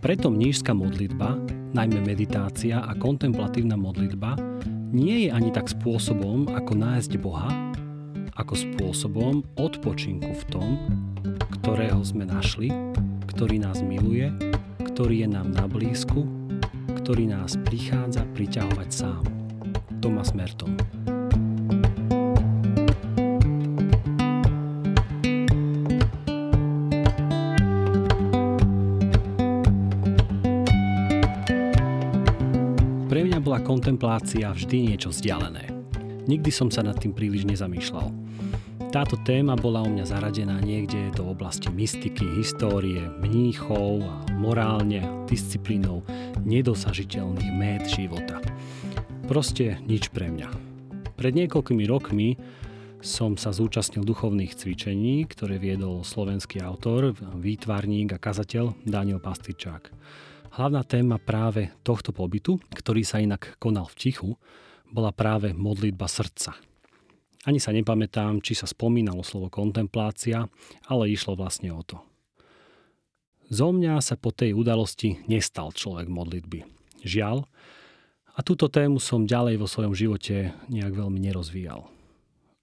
Preto mnížská modlitba, najmä meditácia a kontemplatívna modlitba, nie je ani tak spôsobom, ako nájsť Boha, ako spôsobom odpočinku v tom, ktorého sme našli, ktorý nás miluje, ktorý je nám na blízku, ktorý nás prichádza priťahovať sám. Thomas Merton kontemplácia vždy niečo vzdialené. Nikdy som sa nad tým príliš nezamýšľal. Táto téma bola u mňa zaradená niekde do oblasti mystiky, histórie, mníchov a morálne disciplínou nedosažiteľných méd života. Proste nič pre mňa. Pred niekoľkými rokmi som sa zúčastnil duchovných cvičení, ktoré viedol slovenský autor, výtvarník a kazateľ Daniel Pastyčák. Hlavná téma práve tohto pobytu, ktorý sa inak konal v tichu, bola práve modlitba srdca. Ani sa nepamätám, či sa spomínalo slovo kontemplácia, ale išlo vlastne o to. Zo mňa sa po tej udalosti nestal človek modlitby. Žiaľ, a túto tému som ďalej vo svojom živote nejak veľmi nerozvíjal.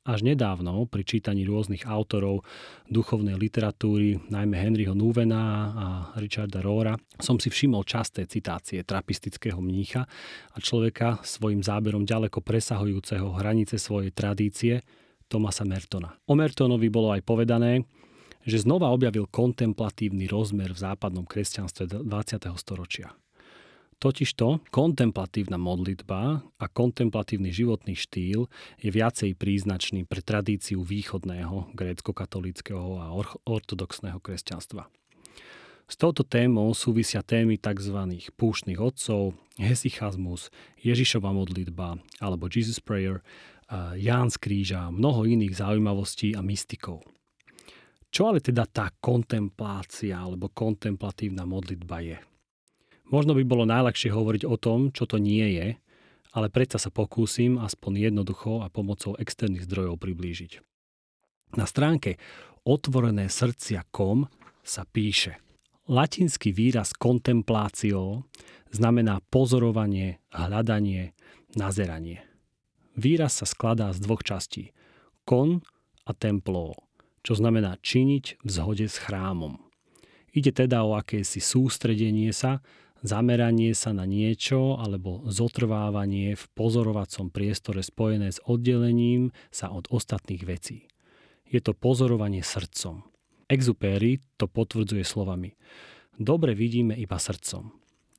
Až nedávno, pri čítaní rôznych autorov duchovnej literatúry, najmä Henryho Núvena a Richarda Rora, som si všimol časté citácie trapistického mnícha a človeka svojim záberom ďaleko presahujúceho hranice svojej tradície, Tomasa Mertona. O Mertonovi bolo aj povedané, že znova objavil kontemplatívny rozmer v západnom kresťanstve 20. storočia. Totižto kontemplatívna modlitba a kontemplatívny životný štýl je viacej príznačný pre tradíciu východného grécko-katolického a ortodoxného kresťanstva. S touto témou súvisia témy tzv. púštnych otcov, hesychazmus, Ježišova modlitba alebo Jesus Prayer, Ján z kríža, mnoho iných zaujímavostí a mystikov. Čo ale teda tá kontemplácia alebo kontemplatívna modlitba je? Možno by bolo najľahšie hovoriť o tom, čo to nie je, ale predsa sa pokúsim aspoň jednoducho a pomocou externých zdrojov priblížiť. Na stránke otvorené srdcia.com sa píše Latinský výraz kontemplácio znamená pozorovanie, hľadanie, nazeranie. Výraz sa skladá z dvoch častí. Kon a templo, čo znamená činiť v zhode s chrámom. Ide teda o akési sústredenie sa zameranie sa na niečo alebo zotrvávanie v pozorovacom priestore spojené s oddelením sa od ostatných vecí. Je to pozorovanie srdcom. Exupéry to potvrdzuje slovami. Dobre vidíme iba srdcom.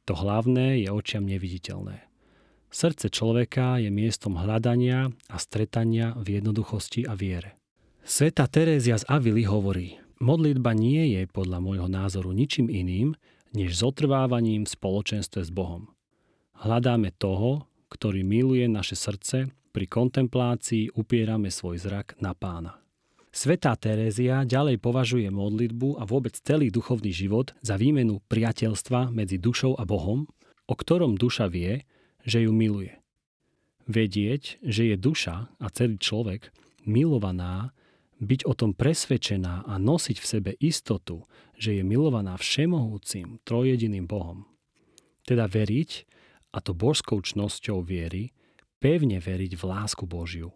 To hlavné je očiam neviditeľné. Srdce človeka je miestom hľadania a stretania v jednoduchosti a viere. Sveta Terézia z Avily hovorí, modlitba nie je podľa môjho názoru ničím iným, než zotrvávaním v spoločenstve s Bohom. Hľadáme toho, ktorý miluje naše srdce, pri kontemplácii upierame svoj zrak na pána. Svetá Terézia ďalej považuje modlitbu a vôbec celý duchovný život za výmenu priateľstva medzi dušou a Bohom, o ktorom duša vie, že ju miluje. Vedieť, že je duša a celý človek milovaná byť o tom presvedčená a nosiť v sebe istotu, že je milovaná všemohúcim, trojediným Bohom. Teda veriť, a to božskou čnosťou viery, pevne veriť v lásku Božiu,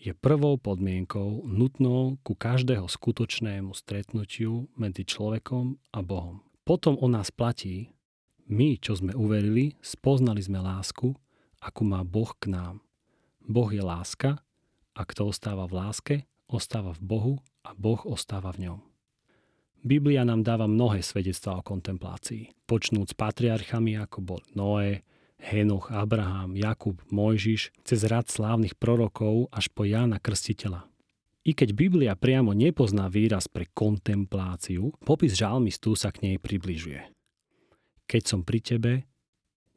je prvou podmienkou nutnou ku každého skutočnému stretnutiu medzi človekom a Bohom. Potom o nás platí, my, čo sme uverili, spoznali sme lásku, akú má Boh k nám. Boh je láska a kto ostáva v láske, ostáva v Bohu a Boh ostáva v ňom. Biblia nám dáva mnohé svedectvá o kontemplácii, počnúc patriarchami ako bol Noé, Henoch, Abraham, Jakub, Mojžiš, cez rad slávnych prorokov až po Jána Krstiteľa. I keď Biblia priamo nepozná výraz pre kontempláciu, popis žalmistu sa k nej približuje. Keď som pri tebe,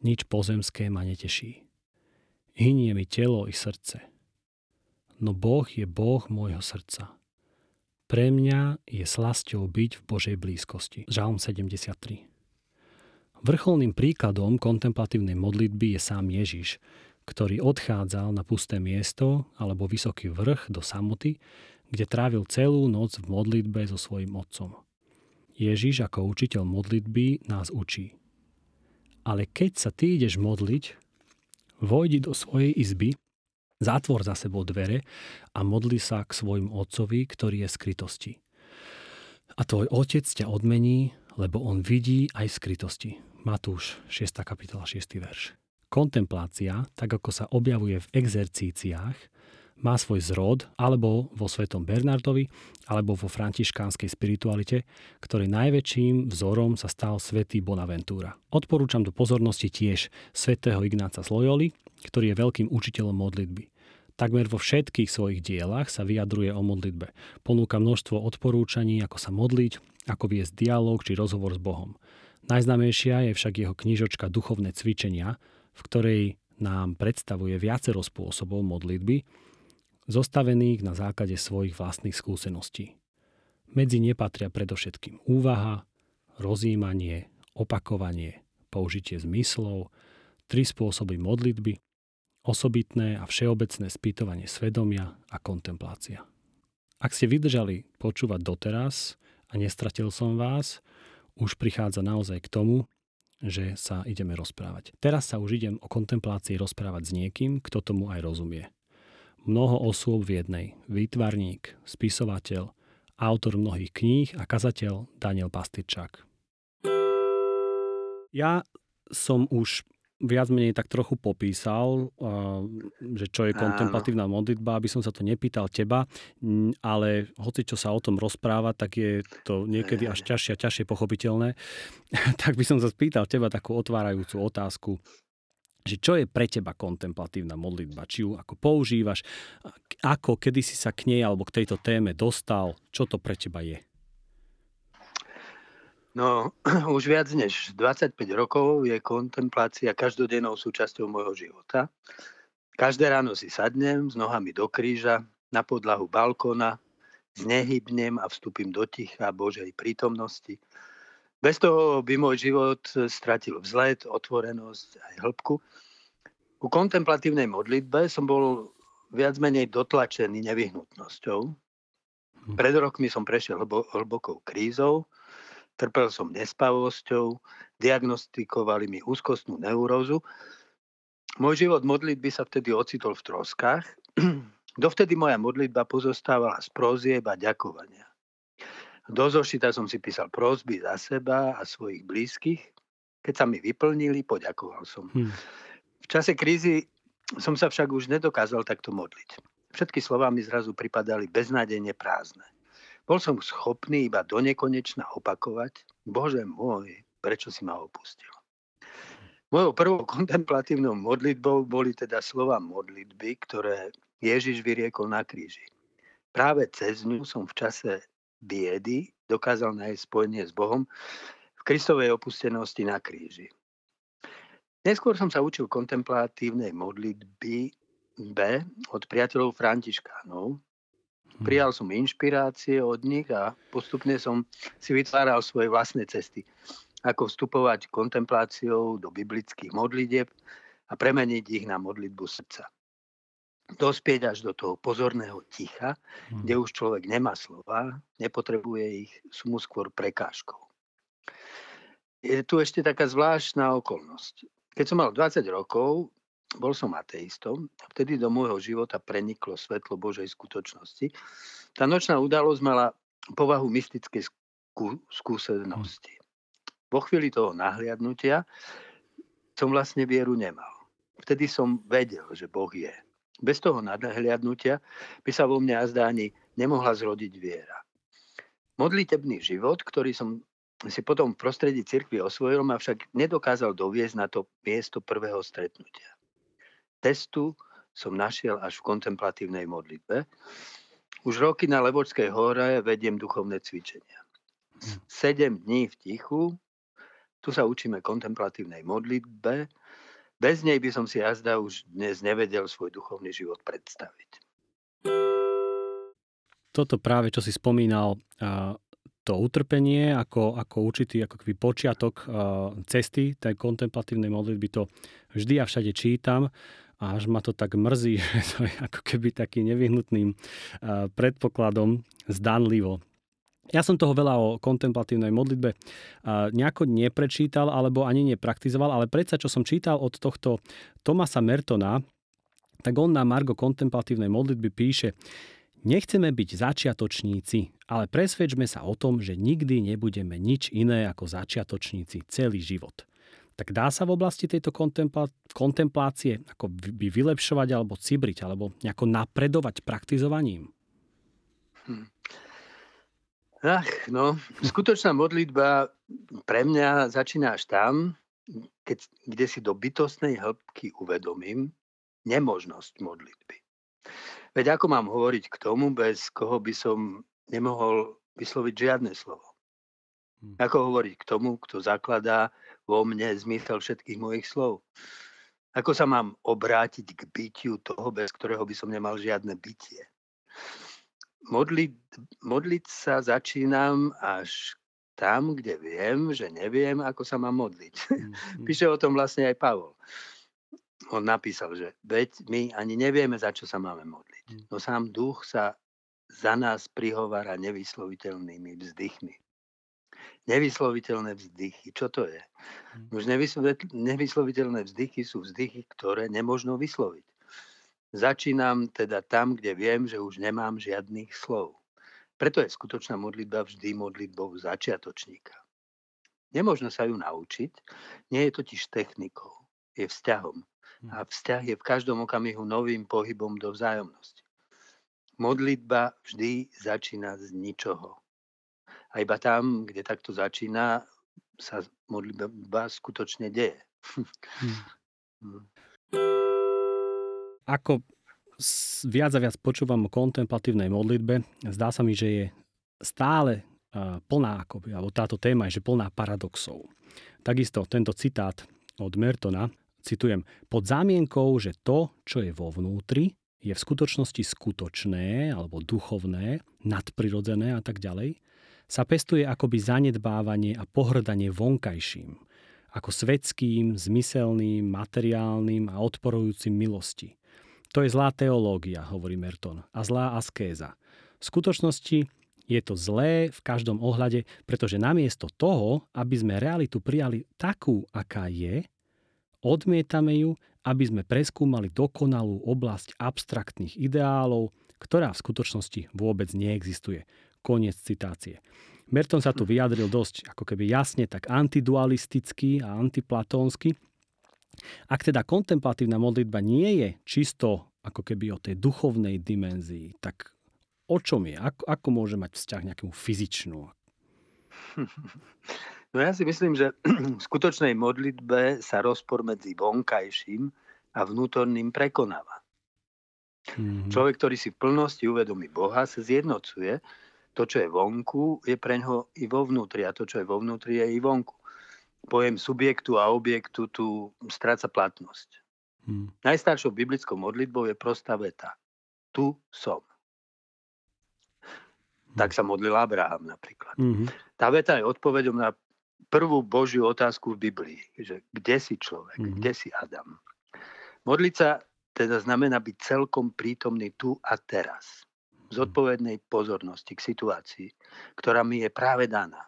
nič pozemské ma neteší. Hynie mi telo i srdce – no Boh je Boh môjho srdca. Pre mňa je slasťou byť v Božej blízkosti. Žalm 73. Vrcholným príkladom kontemplatívnej modlitby je sám Ježiš, ktorý odchádzal na pusté miesto alebo vysoký vrch do samoty, kde trávil celú noc v modlitbe so svojím otcom. Ježiš ako učiteľ modlitby nás učí. Ale keď sa ty ideš modliť, vojdi do svojej izby, zatvor za sebou dvere a modli sa k svojim otcovi, ktorý je skrytosti. A tvoj otec ťa odmení, lebo on vidí aj skrytosti. Matúš 6. kapitola 6. verš. Kontemplácia, tak ako sa objavuje v exercíciách, má svoj zrod alebo vo svetom Bernardovi alebo vo františkánskej spiritualite, ktorej najväčším vzorom sa stal svätý Bonaventura. Odporúčam do pozornosti tiež svätého Ignáca z Loyoli, ktorý je veľkým učiteľom modlitby. Takmer vo všetkých svojich dielach sa vyjadruje o modlitbe. Ponúka množstvo odporúčaní, ako sa modliť, ako viesť dialog či rozhovor s Bohom. Najznamejšia je však jeho knižočka Duchovné cvičenia, v ktorej nám predstavuje viacero spôsobov modlitby, zostavených na základe svojich vlastných skúseností. Medzi ne patria predovšetkým úvaha, rozjímanie, opakovanie, použitie zmyslov, tri spôsoby modlitby, osobitné a všeobecné spýtovanie svedomia a kontemplácia. Ak ste vydržali počúvať doteraz a nestratil som vás, už prichádza naozaj k tomu, že sa ideme rozprávať. Teraz sa už idem o kontemplácii rozprávať s niekým, kto tomu aj rozumie mnoho osôb v jednej. Výtvarník, spisovateľ, autor mnohých kníh a kazateľ Daniel Pastyčák. Ja som už viac menej tak trochu popísal, že čo je kontemplatívna modlitba, aby som sa to nepýtal teba, ale hoci čo sa o tom rozpráva, tak je to niekedy až ťažšie a ťažšie pochopiteľné. tak by som sa spýtal teba takú otvárajúcu otázku že čo je pre teba kontemplatívna modlitba, či ju ako používaš, ako, kedy si sa k nej alebo k tejto téme dostal, čo to pre teba je? No, už viac než 25 rokov je kontemplácia každodennou súčasťou môjho života. Každé ráno si sadnem s nohami do kríža, na podlahu balkóna, znehybnem a vstúpim do ticha Božej prítomnosti bez toho by môj život stratil vzlet, otvorenosť aj hĺbku. Ku kontemplatívnej modlitbe som bol viac menej dotlačený nevyhnutnosťou. Hm. Pred rokmi som prešiel hlbokou krízou, trpel som nespavosťou, diagnostikovali mi úzkostnú neurózu. Môj život modlitby sa vtedy ocitol v troskách. Dovtedy moja modlitba pozostávala z prozieb a ďakovania. Do zošita som si písal prosby za seba a svojich blízkych. Keď sa mi vyplnili, poďakoval som. Hmm. V čase krízy som sa však už nedokázal takto modliť. Všetky slova mi zrazu pripadali beznádejne prázdne. Bol som schopný iba do nekonečna opakovať, Bože môj, prečo si ma opustil. Mojou prvou kontemplatívnou modlitbou boli teda slova modlitby, ktoré Ježiš vyriekol na kríži. Práve cez ňu som v čase biedy dokázal nájsť spojenie s Bohom v Kristovej opustenosti na kríži. Neskôr som sa učil kontemplatívnej modlitby B od priateľov Františkánov. Mhm. Prijal som inšpirácie od nich a postupne som si vytváral svoje vlastné cesty. Ako vstupovať kontempláciou do biblických modlitieb a premeniť ich na modlitbu srdca dospieť až do toho pozorného ticha, hmm. kde už človek nemá slova, nepotrebuje ich, sú mu skôr prekážkou. Je tu ešte taká zvláštna okolnosť. Keď som mal 20 rokov, bol som ateistom a vtedy do môjho života preniklo svetlo Božej skutočnosti. Tá nočná udalosť mala povahu mystickej skú, skúsenosti. Vo chvíli toho nahliadnutia som vlastne vieru nemal. Vtedy som vedel, že Boh je. Bez toho nadhliadnutia by sa vo mne azda ani nemohla zrodiť viera. Modlitebný život, ktorý som si potom v prostredí cirkvi osvojil, ma však nedokázal doviesť na to miesto prvého stretnutia. Testu som našiel až v kontemplatívnej modlitbe. Už roky na Levočskej hore vediem duchovné cvičenia. Sedem dní v tichu, tu sa učíme kontemplatívnej modlitbe, bez nej by som si jazda už dnes nevedel svoj duchovný život predstaviť. Toto práve, čo si spomínal, to utrpenie ako, ako určitý ako keby počiatok cesty tej kontemplatívnej modlitby, to vždy a všade čítam. A až ma to tak mrzí, že to je ako keby taký nevyhnutným predpokladom zdanlivo. Ja som toho veľa o kontemplatívnej modlitbe nejako neprečítal alebo ani nepraktizoval, ale predsa, čo som čítal od tohto Tomasa Mertona, tak on na Margo kontemplatívnej modlitby píše, Nechceme byť začiatočníci, ale presvedčme sa o tom, že nikdy nebudeme nič iné ako začiatočníci celý život. Tak dá sa v oblasti tejto kontemplácie ako by vylepšovať alebo cibriť, alebo nejako napredovať praktizovaním? Hm. Ach, no, skutočná modlitba pre mňa začína až tam, keď, kde si do bytostnej hĺbky uvedomím nemožnosť modlitby. Veď ako mám hovoriť k tomu, bez koho by som nemohol vysloviť žiadne slovo? Hm. Ako hovoriť k tomu, kto zakladá vo mne zmysel všetkých mojich slov? Ako sa mám obrátiť k bytiu toho, bez ktorého by som nemal žiadne bytie? Modliť, modliť sa začínam až tam, kde viem, že neviem, ako sa mám modliť. Mm, Píše o tom vlastne aj Pavol on napísal, že veď my ani nevieme, za čo sa máme modliť. Hm. No sám duch sa za nás prihovára nevysloviteľnými vzdychmi. Nevysloviteľné vzdychy, čo to je? Hm. Už nevysloviteľné vzdychy sú vzdychy, ktoré nemožno vysloviť. Začínam teda tam, kde viem, že už nemám žiadnych slov. Preto je skutočná modlitba vždy modlitbou začiatočníka. Nemožno sa ju naučiť, nie je totiž technikou, je vzťahom. A vzťah je v každom okamihu novým pohybom do vzájomnosti. Modlitba vždy začína z ničoho. A iba tam, kde takto začína, sa modlitba skutočne deje. Hmm. hmm. Ako viac a viac počúvam o kontemplatívnej modlitbe, zdá sa mi, že je stále plná, akoby, alebo táto téma je že plná paradoxov. Takisto tento citát od Mertona, citujem, pod zámienkou, že to, čo je vo vnútri, je v skutočnosti skutočné alebo duchovné, nadprirodzené a tak ďalej, sa pestuje akoby zanedbávanie a pohrdanie vonkajším, ako svetským, zmyselným, materiálnym a odporujúcim milosti. To je zlá teológia, hovorí Merton, a zlá askéza. V skutočnosti je to zlé v každom ohľade, pretože namiesto toho, aby sme realitu prijali takú, aká je, Odmietame ju, aby sme preskúmali dokonalú oblasť abstraktných ideálov, ktorá v skutočnosti vôbec neexistuje. Koniec citácie. Merton sa tu vyjadril dosť ako keby jasne, tak antidualisticky a antiplatónsky. Ak teda kontemplatívna modlitba nie je čisto ako keby o tej duchovnej dimenzii, tak o čom je? Ako, ako môže mať vzťah nejakému fyzičnú? No ja si myslím, že v skutočnej modlitbe sa rozpor medzi vonkajším a vnútorným prekonáva. Mm-hmm. Človek, ktorý si v plnosti uvedomí Boha, sa zjednocuje. To, čo je vonku, je pre ňoho i vo vnútri a to, čo je vo vnútri, je i vonku. Pojem subjektu a objektu tu stráca platnosť. Mm. Najstaršou biblickou modlitbou je prostá veta. Tu som. Tak mhm. sa modlil Abraham napríklad. Mm-hmm. Tá veta je odpovedom na prvú Božiu otázku v Biblii, že kde si človek, mm-hmm. kde si Adam. Modliť sa teda znamená byť celkom prítomný tu a teraz. Zodpovednej pozornosti k situácii, ktorá mi je práve daná.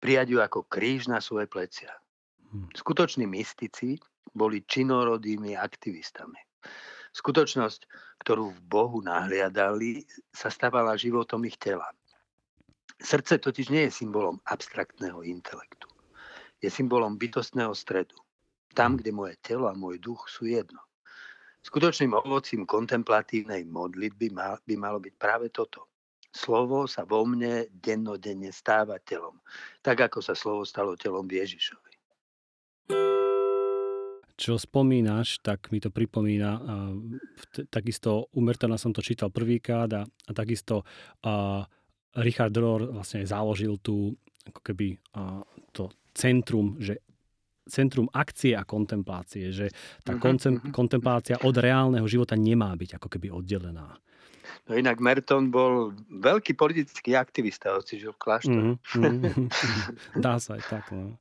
Prijať ju ako kríž na svoje plecia. Mhm. Skutoční mystici boli činorodými aktivistami. Skutočnosť, ktorú v Bohu nahliadali, sa stávala životom ich tela. Srdce totiž nie je symbolom abstraktného intelektu. Je symbolom bytostného stredu. Tam, kde moje telo a môj duch sú jedno. Skutočným ovocím kontemplatívnej modlitby by malo byť práve toto. Slovo sa vo mne dennodenne stáva telom, tak ako sa slovo stalo telom Ježišovi. Čo spomínaš, tak mi to pripomína, a, t- takisto u Mertana som to čítal prvýkrát a, a takisto a, Richard Rohr vlastne založil tu ako keby to centrum, že centrum akcie a kontemplácie, že tá uh-huh, kontem, uh-huh. kontemplácia od reálneho života nemá byť ako keby oddelená. No inak Merton bol veľký politický aktivista, hoci žil v kláštore. Mm-hmm. Dá sa aj tak. No.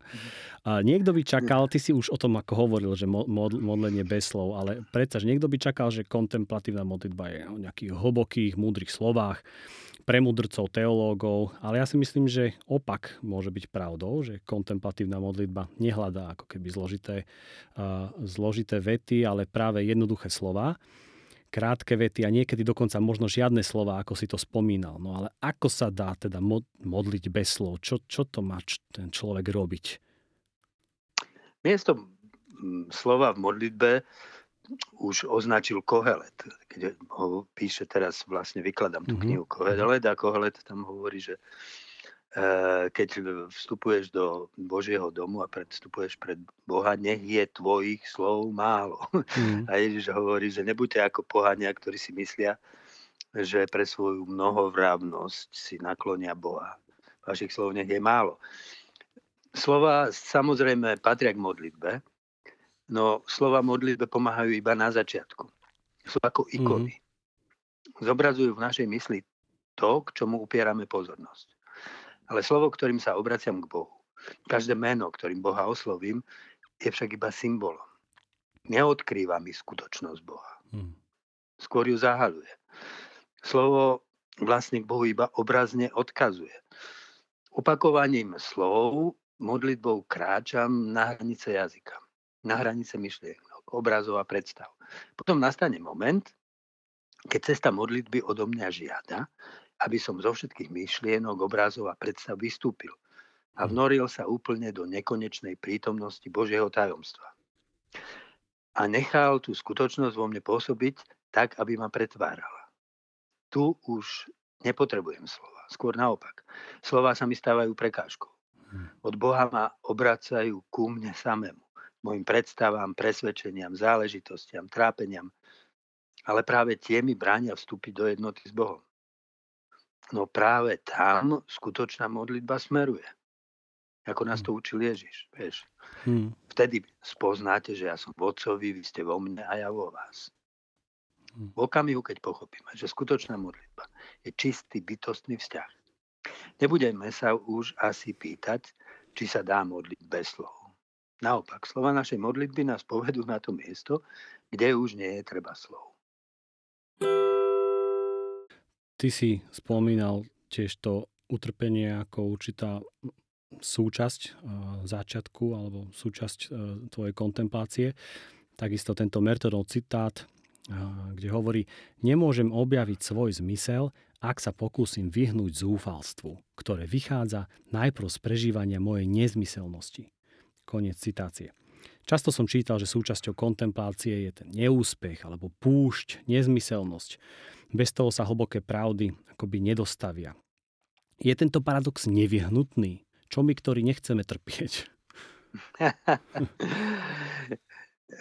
A niekto by čakal, ty si už o tom ako hovoril, že modlenie bez slov, ale predsa, že niekto by čakal, že kontemplatívna modlitba je o nejakých hlbokých, múdrych slovách pre mudrcov, teológov, ale ja si myslím, že opak môže byť pravdou, že kontemplatívna modlitba nehľadá ako keby zložité, uh, zložité vety, ale práve jednoduché slova krátke vety a niekedy dokonca možno žiadne slova, ako si to spomínal. No ale ako sa dá teda modliť bez slov? Čo, čo to má ten človek robiť? Miesto slova v modlitbe už označil Kohelet, keď ho píše teraz, vlastne vykladám tú mm-hmm. knihu Kohelet a Kohelet tam hovorí, že keď vstupuješ do Božieho domu a predstupuješ pred Boha, nech je tvojich slov málo. Mm. A Ježiš hovorí, že nebuďte ako pohania, ktorí si myslia, že pre svoju mnohovrávnosť si naklonia Boha. Vašich slov nech je málo. Slova samozrejme patria k modlitbe, no slova modlitbe pomáhajú iba na začiatku. Sú ako ikony. Mm. Zobrazujú v našej mysli to, k čomu upierame pozornosť ale slovo, ktorým sa obraciam k Bohu. Každé meno, ktorým Boha oslovím, je však iba symbolom. Neodkrýva mi skutočnosť Boha. Hmm. Skôr ju zahaluje. Slovo vlastne k Bohu iba obrazne odkazuje. Opakovaním slov, modlitbou kráčam na hranice jazyka, na hranice myšlienok, obrazov a predstav. Potom nastane moment, keď cesta modlitby odo mňa žiada, aby som zo všetkých myšlienok, obrázov a predstav vystúpil a hm. vnoril sa úplne do nekonečnej prítomnosti Božieho tajomstva. A nechal tú skutočnosť vo mne pôsobiť tak, aby ma pretvárala. Tu už nepotrebujem slova, skôr naopak. Slova sa mi stávajú prekážkou. Hm. Od Boha ma obracajú ku mne samému, mojim predstavám, presvedčeniam, záležitostiam, trápeniam, ale práve tie mi bránia vstúpiť do jednoty s Bohom. No práve tam skutočná modlitba smeruje. Ako nás hm. to učil Ježiš. Vieš. Hmm. Vtedy spoznáte, že ja som v Otcovi, vy ste vo mne a ja vo vás. Hmm. V okamihu, keď pochopíme, že skutočná modlitba je čistý bytostný vzťah. Nebudeme sa už asi pýtať, či sa dá modliť bez slov. Naopak, slova našej modlitby nás povedú na to miesto, kde už nie je treba slov. Ty si spomínal tiež to utrpenie ako určitá súčasť uh, začiatku alebo súčasť uh, tvojej kontemplácie. Takisto tento Mertonov citát, uh, kde hovorí, nemôžem objaviť svoj zmysel, ak sa pokúsim vyhnúť zúfalstvu, ktoré vychádza najprv z prežívania mojej nezmyselnosti. Koniec citácie. Často som čítal, že súčasťou kontemplácie je ten neúspech alebo púšť, nezmyselnosť. Bez toho sa hlboké pravdy akoby nedostavia. Je tento paradox nevyhnutný? Čo my, ktorí nechceme trpieť?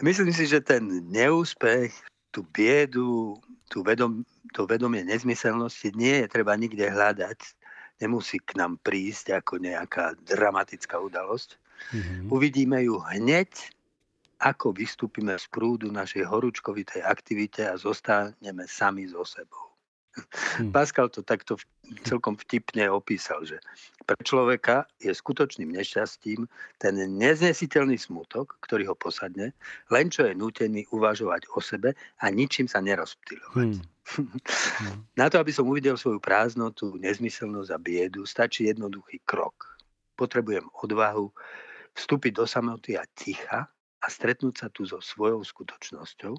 Myslím si, že ten neúspech, tú biedu, tú vedom, to vedomie nezmyselnosti nie je treba nikde hľadať. Nemusí k nám prísť ako nejaká dramatická udalosť. Mm-hmm. Uvidíme ju hneď ako vystúpime z prúdu našej horúčkovitej aktivite a zostaneme sami so sebou. Hmm. Pascal to takto celkom vtipne opísal, že pre človeka je skutočným nešťastím ten neznesiteľný smutok, ktorý ho posadne, len čo je nútený uvažovať o sebe a ničím sa nerozptýlovať. Hmm. Hmm. Na to, aby som uvidel svoju prázdnotu, nezmyselnosť a biedu, stačí jednoduchý krok. Potrebujem odvahu vstúpiť do samoty a ticha a stretnúť sa tu so svojou skutočnosťou,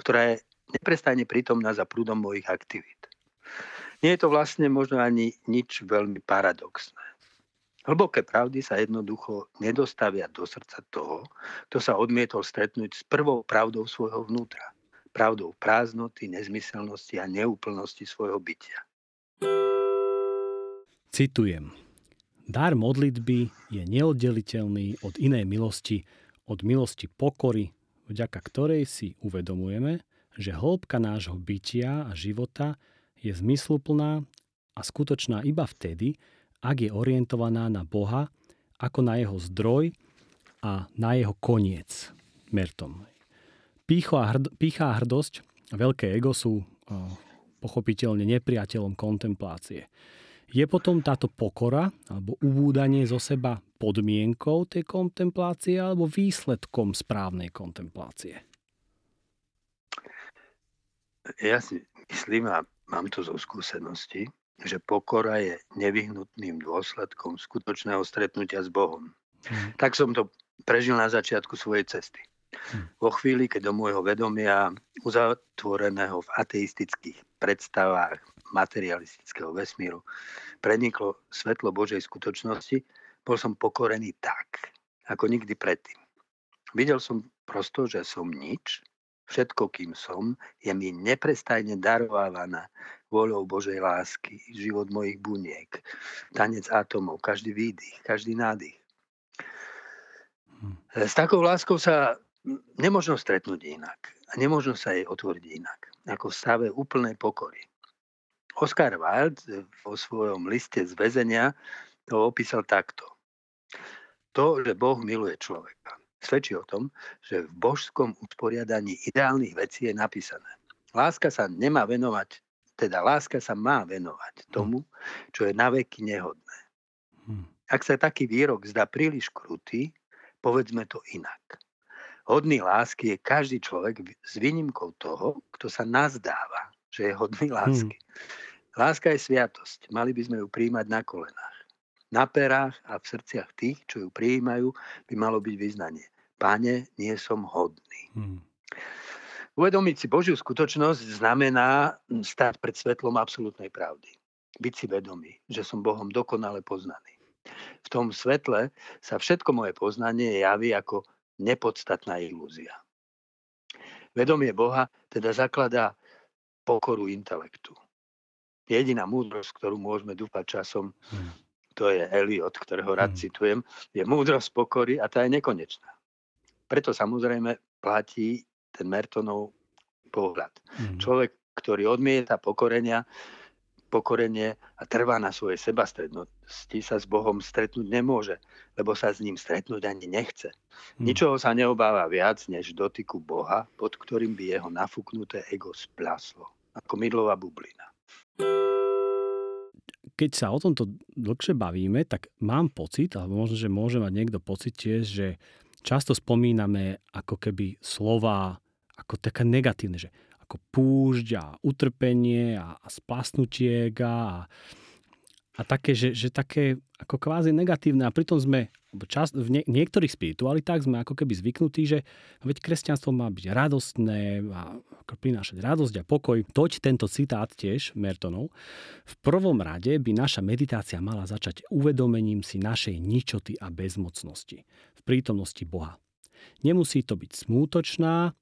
ktorá je neprestajne prítomná za prúdom mojich aktivít. Nie je to vlastne možno ani nič veľmi paradoxné. Hlboké pravdy sa jednoducho nedostavia do srdca toho, kto sa odmietol stretnúť s prvou pravdou svojho vnútra. Pravdou prázdnoty, nezmyselnosti a neúplnosti svojho bytia. Citujem. Dar modlitby je neoddeliteľný od inej milosti, od milosti pokory, vďaka ktorej si uvedomujeme, že hĺbka nášho bytia a života je zmysluplná a skutočná iba vtedy, ak je orientovaná na Boha ako na jeho zdroj a na jeho koniec. Mertom. Pícho a hrd, pícha hrdosť, veľké ego sú pochopiteľne nepriateľom kontemplácie. Je potom táto pokora alebo ubúdanie zo seba podmienkou tej kontemplácie alebo výsledkom správnej kontemplácie? Ja si myslím a mám to zo skúsenosti, že pokora je nevyhnutným dôsledkom skutočného stretnutia s Bohom. Hmm. Tak som to prežil na začiatku svojej cesty. Hmm. Vo chvíli, keď do môjho vedomia uzatvoreného v ateistických predstavách materialistického vesmíru preniklo svetlo Božej skutočnosti, bol som pokorený tak, ako nikdy predtým. Videl som prosto, že som nič, všetko, kým som, je mi neprestajne darovávaná voľou Božej lásky, život mojich buniek, tanec atomov, každý výdych, každý nádych. Hm. S takou láskou sa nemožno stretnúť inak. A nemožno sa jej otvoriť inak. Ako v stave úplnej pokory. Oscar Wilde vo svojom liste z väzenia to opísal takto. To, že Boh miluje človeka, svedčí o tom, že v božskom usporiadaní ideálnych vecí je napísané. Láska sa nemá venovať, teda láska sa má venovať hm. tomu, čo je naveky nehodné. Hm. Ak sa taký výrok zdá príliš krutý, povedzme to inak. Hodný lásky je každý človek s výnimkou toho, kto sa nazdáva, že je hodný hm. lásky. Hmm. Láska je sviatosť. Mali by sme ju príjmať na kolenách. Na perách a v srdciach tých, čo ju prijímajú, by malo byť vyznanie. Pane, nie som hodný. Hmm. Uvedomiť si Božiu skutočnosť znamená stať pred svetlom absolútnej pravdy. Byť si vedomý, že som Bohom dokonale poznaný. V tom svetle sa všetko moje poznanie javí ako nepodstatná ilúzia. Vedomie Boha teda zakladá pokoru intelektu. Jediná múdrosť, ktorú môžeme dúfať časom, hmm. To je Eliot, ktorého rád hmm. citujem, je múdrosť pokory a tá je nekonečná. Preto samozrejme platí ten Mertonov pohľad. Hmm. Človek, ktorý odmieta pokorenia, pokorenie a trvá na svojej sebastrednosti, sa s Bohom stretnúť nemôže, lebo sa s ním stretnúť ani nechce. Hmm. Ničoho sa neobáva viac, než dotyku Boha, pod ktorým by jeho nafúknuté ego splaslo, ako mydlová bublina. Keď sa o tomto dlhšie bavíme, tak mám pocit, alebo možno, že môže mať niekto pocit tiež, že často spomíname ako keby slova ako také negatívne, že ako púšť a utrpenie a, a splasnutie a, a také, že, že také ako kvázi negatívne. A pritom sme čas, v nie, niektorých spiritualitách sme ako keby zvyknutí, že veď kresťanstvo má byť radostné a prinášať radosť a pokoj. Toť tento citát tiež Mertonov. V prvom rade by naša meditácia mala začať uvedomením si našej ničoty a bezmocnosti v prítomnosti Boha. Nemusí to byť smútočná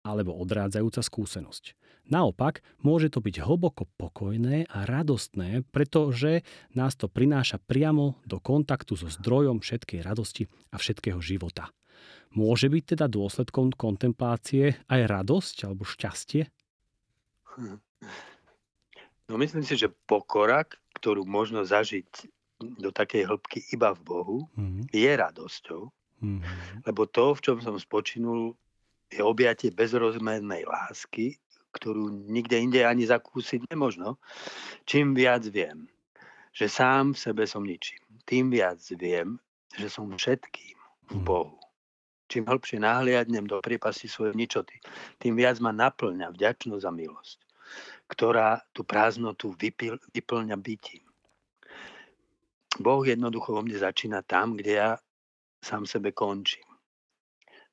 alebo odrádzajúca skúsenosť. Naopak, môže to byť hlboko pokojné a radostné, pretože nás to prináša priamo do kontaktu so zdrojom všetkej radosti a všetkého života. Môže byť teda dôsledkom kontemplácie aj radosť alebo šťastie? Hm. No myslím si, že pokora, ktorú možno zažiť do takej hĺbky iba v Bohu, mm. je radosťou. Mm. Lebo to, v čom som spočinul, je objatie bezrozmernej lásky, ktorú nikde inde ani zakúsiť nemožno. Čím viac viem, že sám v sebe som ničím, tým viac viem, že som všetkým v hmm. Bohu. Čím hĺbšie nahliadnem do priepasti svojej ničoty, tým viac ma naplňa vďačnosť a milosť, ktorá tú prázdnotu vypil, vyplňa bytím. Boh jednoducho vo mne začína tam, kde ja sám sebe končím.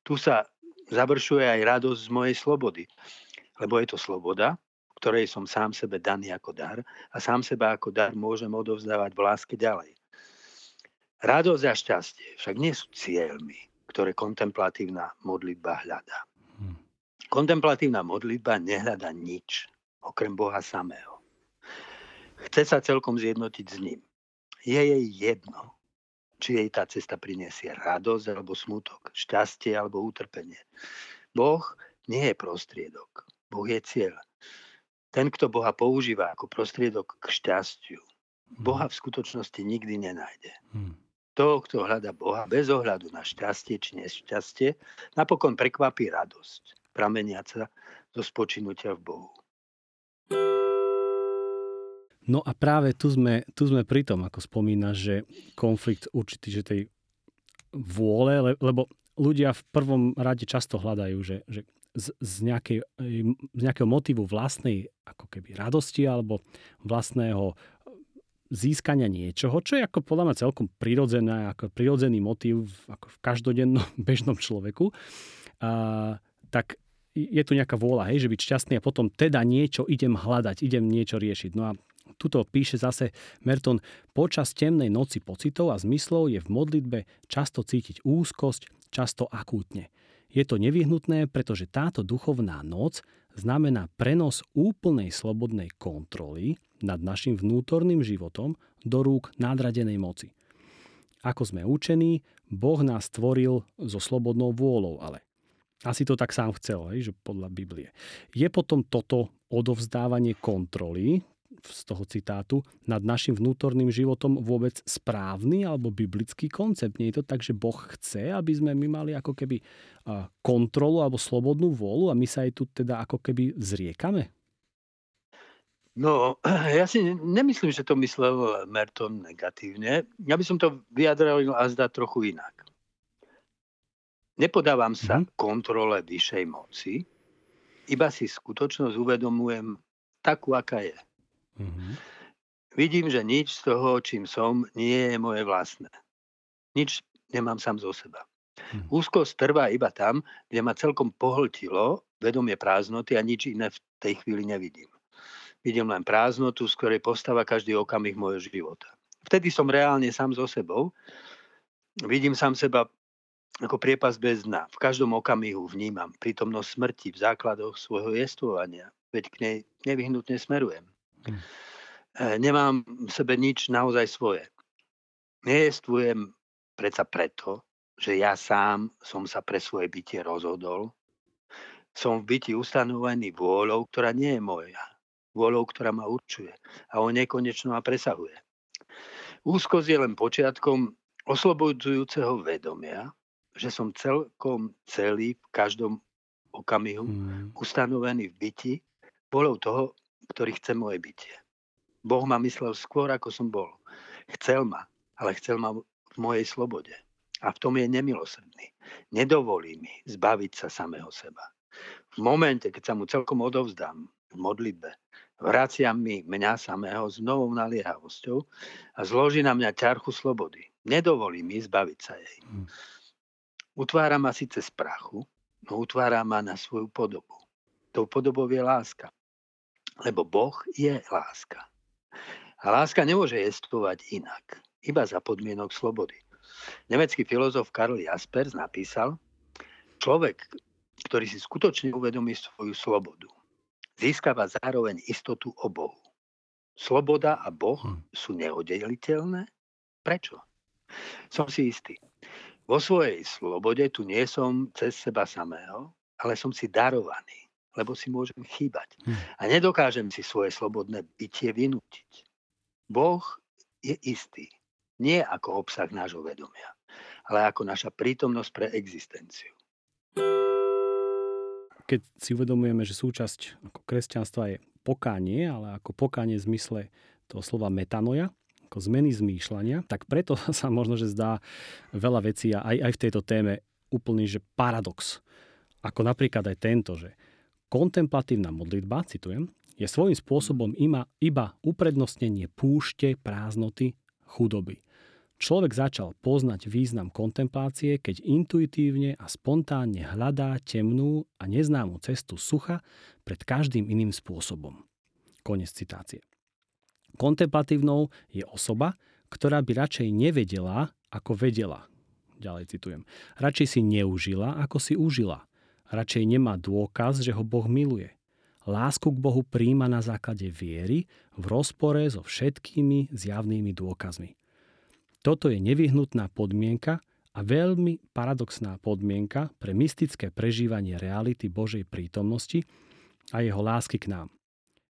Tu sa završuje aj radosť z mojej slobody. Lebo je to sloboda, ktorej som sám sebe daný ako dar a sám seba ako dar môžem odovzdávať v láske ďalej. Radosť a šťastie však nie sú cieľmi, ktoré kontemplatívna modlitba hľadá. Hmm. Kontemplatívna modlitba nehľada nič, okrem Boha samého. Chce sa celkom zjednotiť s ním. Je jej jedno, či jej tá cesta prinesie radosť alebo smutok, šťastie alebo utrpenie. Boh nie je prostriedok. Boh je cieľ. Ten, kto Boha používa ako prostriedok k šťastiu, Boha v skutočnosti nikdy nenájde. Hmm. To, kto hľada Boha bez ohľadu na šťastie či nešťastie, napokon prekvapí radosť, prameniaca zo spočinutia v Bohu. No a práve tu sme, tu sme pri tom, ako spomínaš, že konflikt určitý, že tej vôle, lebo ľudia v prvom rade často hľadajú, že, že z, nejakej, z nejakého motivu vlastnej ako keby radosti alebo vlastného získania niečoho, čo je ako podľa mňa celkom prirodzené, ako prirodzený motív ako v každodennom bežnom človeku, a, tak je tu nejaká vôľa, hej, že byť šťastný a potom teda niečo idem hľadať, idem niečo riešiť. No a tuto píše zase Merton, počas temnej noci pocitov a zmyslov je v modlitbe často cítiť úzkosť, často akútne. Je to nevyhnutné, pretože táto duchovná noc znamená prenos úplnej slobodnej kontroly nad našim vnútorným životom do rúk nadradenej moci. Ako sme učení, Boh nás stvoril so slobodnou vôľou, ale asi to tak sám chcel, že podľa Biblie. Je potom toto odovzdávanie kontroly, z toho citátu, nad našim vnútorným životom vôbec správny alebo biblický koncept? Nie je to tak, že Boh chce, aby sme my mali ako keby kontrolu alebo slobodnú vôľu a my sa aj tu teda ako keby zriekame? No, ja si nemyslím, že to myslel Merton negatívne. Ja by som to vyjadril a zdá trochu inak. Nepodávam sa mm-hmm. kontrole vyššej moci, iba si skutočnosť uvedomujem takú, aká je. Mm-hmm. Vidím, že nič z toho, čím som, nie je moje vlastné. Nič nemám sám zo seba. Mm-hmm. Úzkosť trvá iba tam, kde ma celkom pohltilo vedomie prázdnoty a nič iné v tej chvíli nevidím. Vidím len prázdnotu, z ktorej postáva každý okamih môjho života. Vtedy som reálne sám so sebou. Vidím sám seba ako priepas bez dna. V každom okamihu vnímam prítomnosť smrti v základoch svojho jestvovania, veď k nej nevyhnutne smerujem. Hm. E, nemám v sebe nič naozaj svoje. Nejestvujem predsa preto, že ja sám som sa pre svoje bytie rozhodol. Som v byti ustanovený vôľou, ktorá nie je moja. Vôľou, ktorá ma určuje a o nekonečno ma presahuje. Úzkosť je len počiatkom oslobodzujúceho vedomia, že som celkom celý v každom okamihu mm. ustanovený v byti bolou toho, ktorý chce moje bytie. Boh ma myslel skôr, ako som bol. Chcel ma, ale chcel ma v mojej slobode. A v tom je nemilosrdný. Nedovolí mi zbaviť sa samého seba. V momente, keď sa mu celkom odovzdám v modlitbe, vracia mi mňa samého s novou naliehavosťou a zloží na mňa ťarchu slobody. Nedovolí mi zbaviť sa jej. Mm. Utvára ma síce z prachu, no utvára ma na svoju podobu. Tou podobou je láska. Lebo Boh je láska. A láska nemôže jestvovať inak, iba za podmienok slobody. Nemecký filozof Karl Jaspers napísal, človek, ktorý si skutočne uvedomí svoju slobodu, získava zároveň istotu o Bohu. Sloboda a Boh hm. sú neoddeliteľné? Prečo? Som si istý. Vo svojej slobode tu nie som cez seba samého, ale som si darovaný, lebo si môžem chýbať. Hm. A nedokážem si svoje slobodné bytie vynútiť. Boh je istý. Nie ako obsah nášho vedomia, ale ako naša prítomnosť pre existenciu. Keď si uvedomujeme, že súčasť ako kresťanstva je pokánie, ale ako pokánie v zmysle toho slova metanoja, ako zmeny zmýšľania, tak preto sa možno, že zdá veľa vecí a aj, aj v tejto téme úplný, že paradox. Ako napríklad aj tento, že kontemplatívna modlitba, citujem, je svojím spôsobom ima, iba uprednostnenie púšte, prázdnoty, chudoby. Človek začal poznať význam kontemplácie, keď intuitívne a spontánne hľadá temnú a neznámu cestu sucha pred každým iným spôsobom. Konec citácie. Kontemplatívnou je osoba, ktorá by radšej nevedela, ako vedela. Ďalej citujem. Radšej si neužila, ako si užila. Radšej nemá dôkaz, že ho Boh miluje. Lásku k Bohu príjma na základe viery v rozpore so všetkými zjavnými dôkazmi. Toto je nevyhnutná podmienka a veľmi paradoxná podmienka pre mystické prežívanie reality Božej prítomnosti a jeho lásky k nám.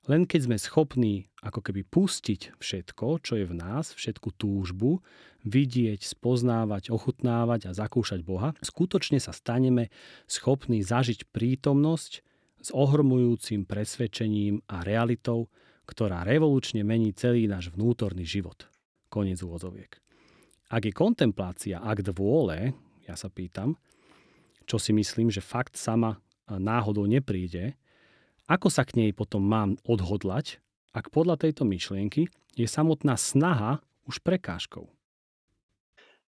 Len keď sme schopní ako keby pustiť všetko, čo je v nás, všetku túžbu, vidieť, spoznávať, ochutnávať a zakúšať Boha, skutočne sa staneme schopní zažiť prítomnosť s ohromujúcim presvedčením a realitou, ktorá revolučne mení celý náš vnútorný život. Koniec úvozoviek. Ak je kontemplácia akt vôle, ja sa pýtam, čo si myslím, že fakt sama náhodou nepríde, ako sa k nej potom mám odhodlať, ak podľa tejto myšlienky je samotná snaha už prekážkou?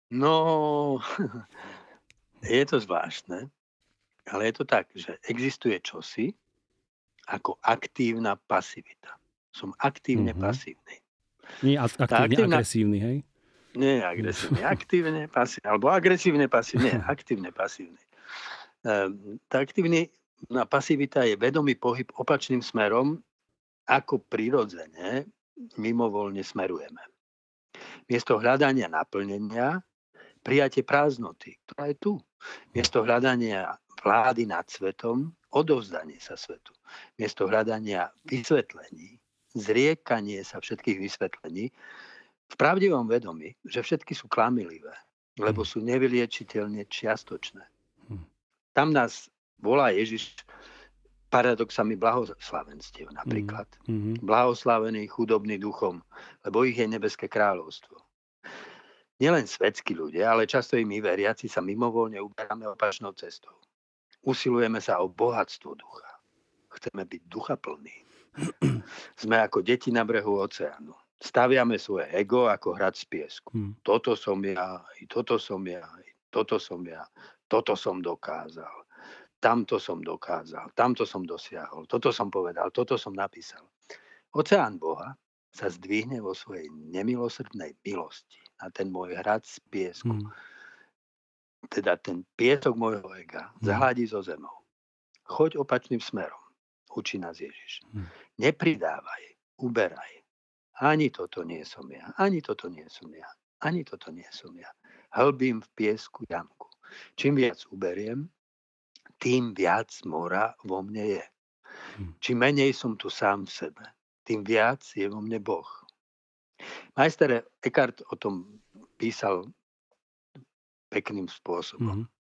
No, je to zvláštne, ale je to tak, že existuje čosi ako aktívna pasivita. Som aktívne mm-hmm. pasívny. Nie aktívne aktívna... agresívny, hej? Nie agresívne, aktívne pasívny. Alebo agresívne pasívny, nie, aktívne pasívny. Ehm, aktívny pasivita je vedomý pohyb opačným smerom, ako prirodzene mimovoľne smerujeme. Miesto hľadania naplnenia, prijatie prázdnoty, ktorá je tu. Miesto hľadania vlády nad svetom, odovzdanie sa svetu. Miesto hľadania vysvetlení, zriekanie sa všetkých vysvetlení, v pravdivom vedomí, že všetky sú klamilivé, lebo hm. sú nevyliečiteľne čiastočné. Hm. Tam nás volá Ježiš paradoxami blahoslavenstiev napríklad. Mm-hmm. Blahoslavení chudobný duchom, lebo ich je nebeské kráľovstvo. Nielen svetskí ľudia, ale často i my veriaci sa mimovoľne uberáme opačnou cestou. Usilujeme sa o bohatstvo ducha. Chceme byť ducha plný. Sme ako deti na brehu oceánu. Staviame svoje ego ako hrad z piesku. Hmm. Toto som ja, i toto som ja, i toto som ja, toto som dokázal. Tamto som dokázal, tamto som dosiahol, toto som povedal, toto som napísal. Oceán Boha sa zdvihne vo svojej nemilosrdnej milosti na ten môj hrad z piesku. Hmm. Teda ten piesok môjho ega hmm. zahladí zo zemou. Choď opačným smerom, učí nás Ježiš. Hmm. Nepridávaj, uberaj. Ani toto nie som ja, ani toto nie som ja, ani toto nie som ja. Hlbím v piesku jamku. Čím viac uberiem, tým viac mora vo mne je. Hm. Čím menej som tu sám v sebe, tým viac je vo mne Boh. Majster Eckhart o tom písal pekným spôsobom. Mm-hmm.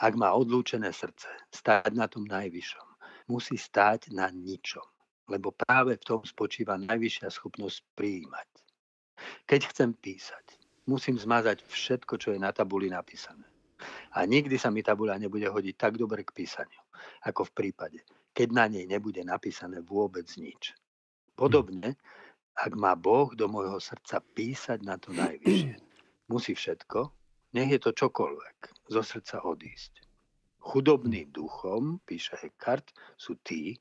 Ak má odlúčené srdce stáť na tom najvyššom, musí stáť na ničom, lebo práve v tom spočíva najvyššia schopnosť prijímať. Keď chcem písať, musím zmazať všetko, čo je na tabuli napísané. A nikdy sa mi tabuľa nebude hodiť tak dobre k písaniu, ako v prípade, keď na nej nebude napísané vôbec nič. Podobne, ak má Boh do môjho srdca písať na to najvyššie, musí všetko, nech je to čokoľvek, zo srdca odísť. Chudobným duchom, píše Eckhart, sú tí,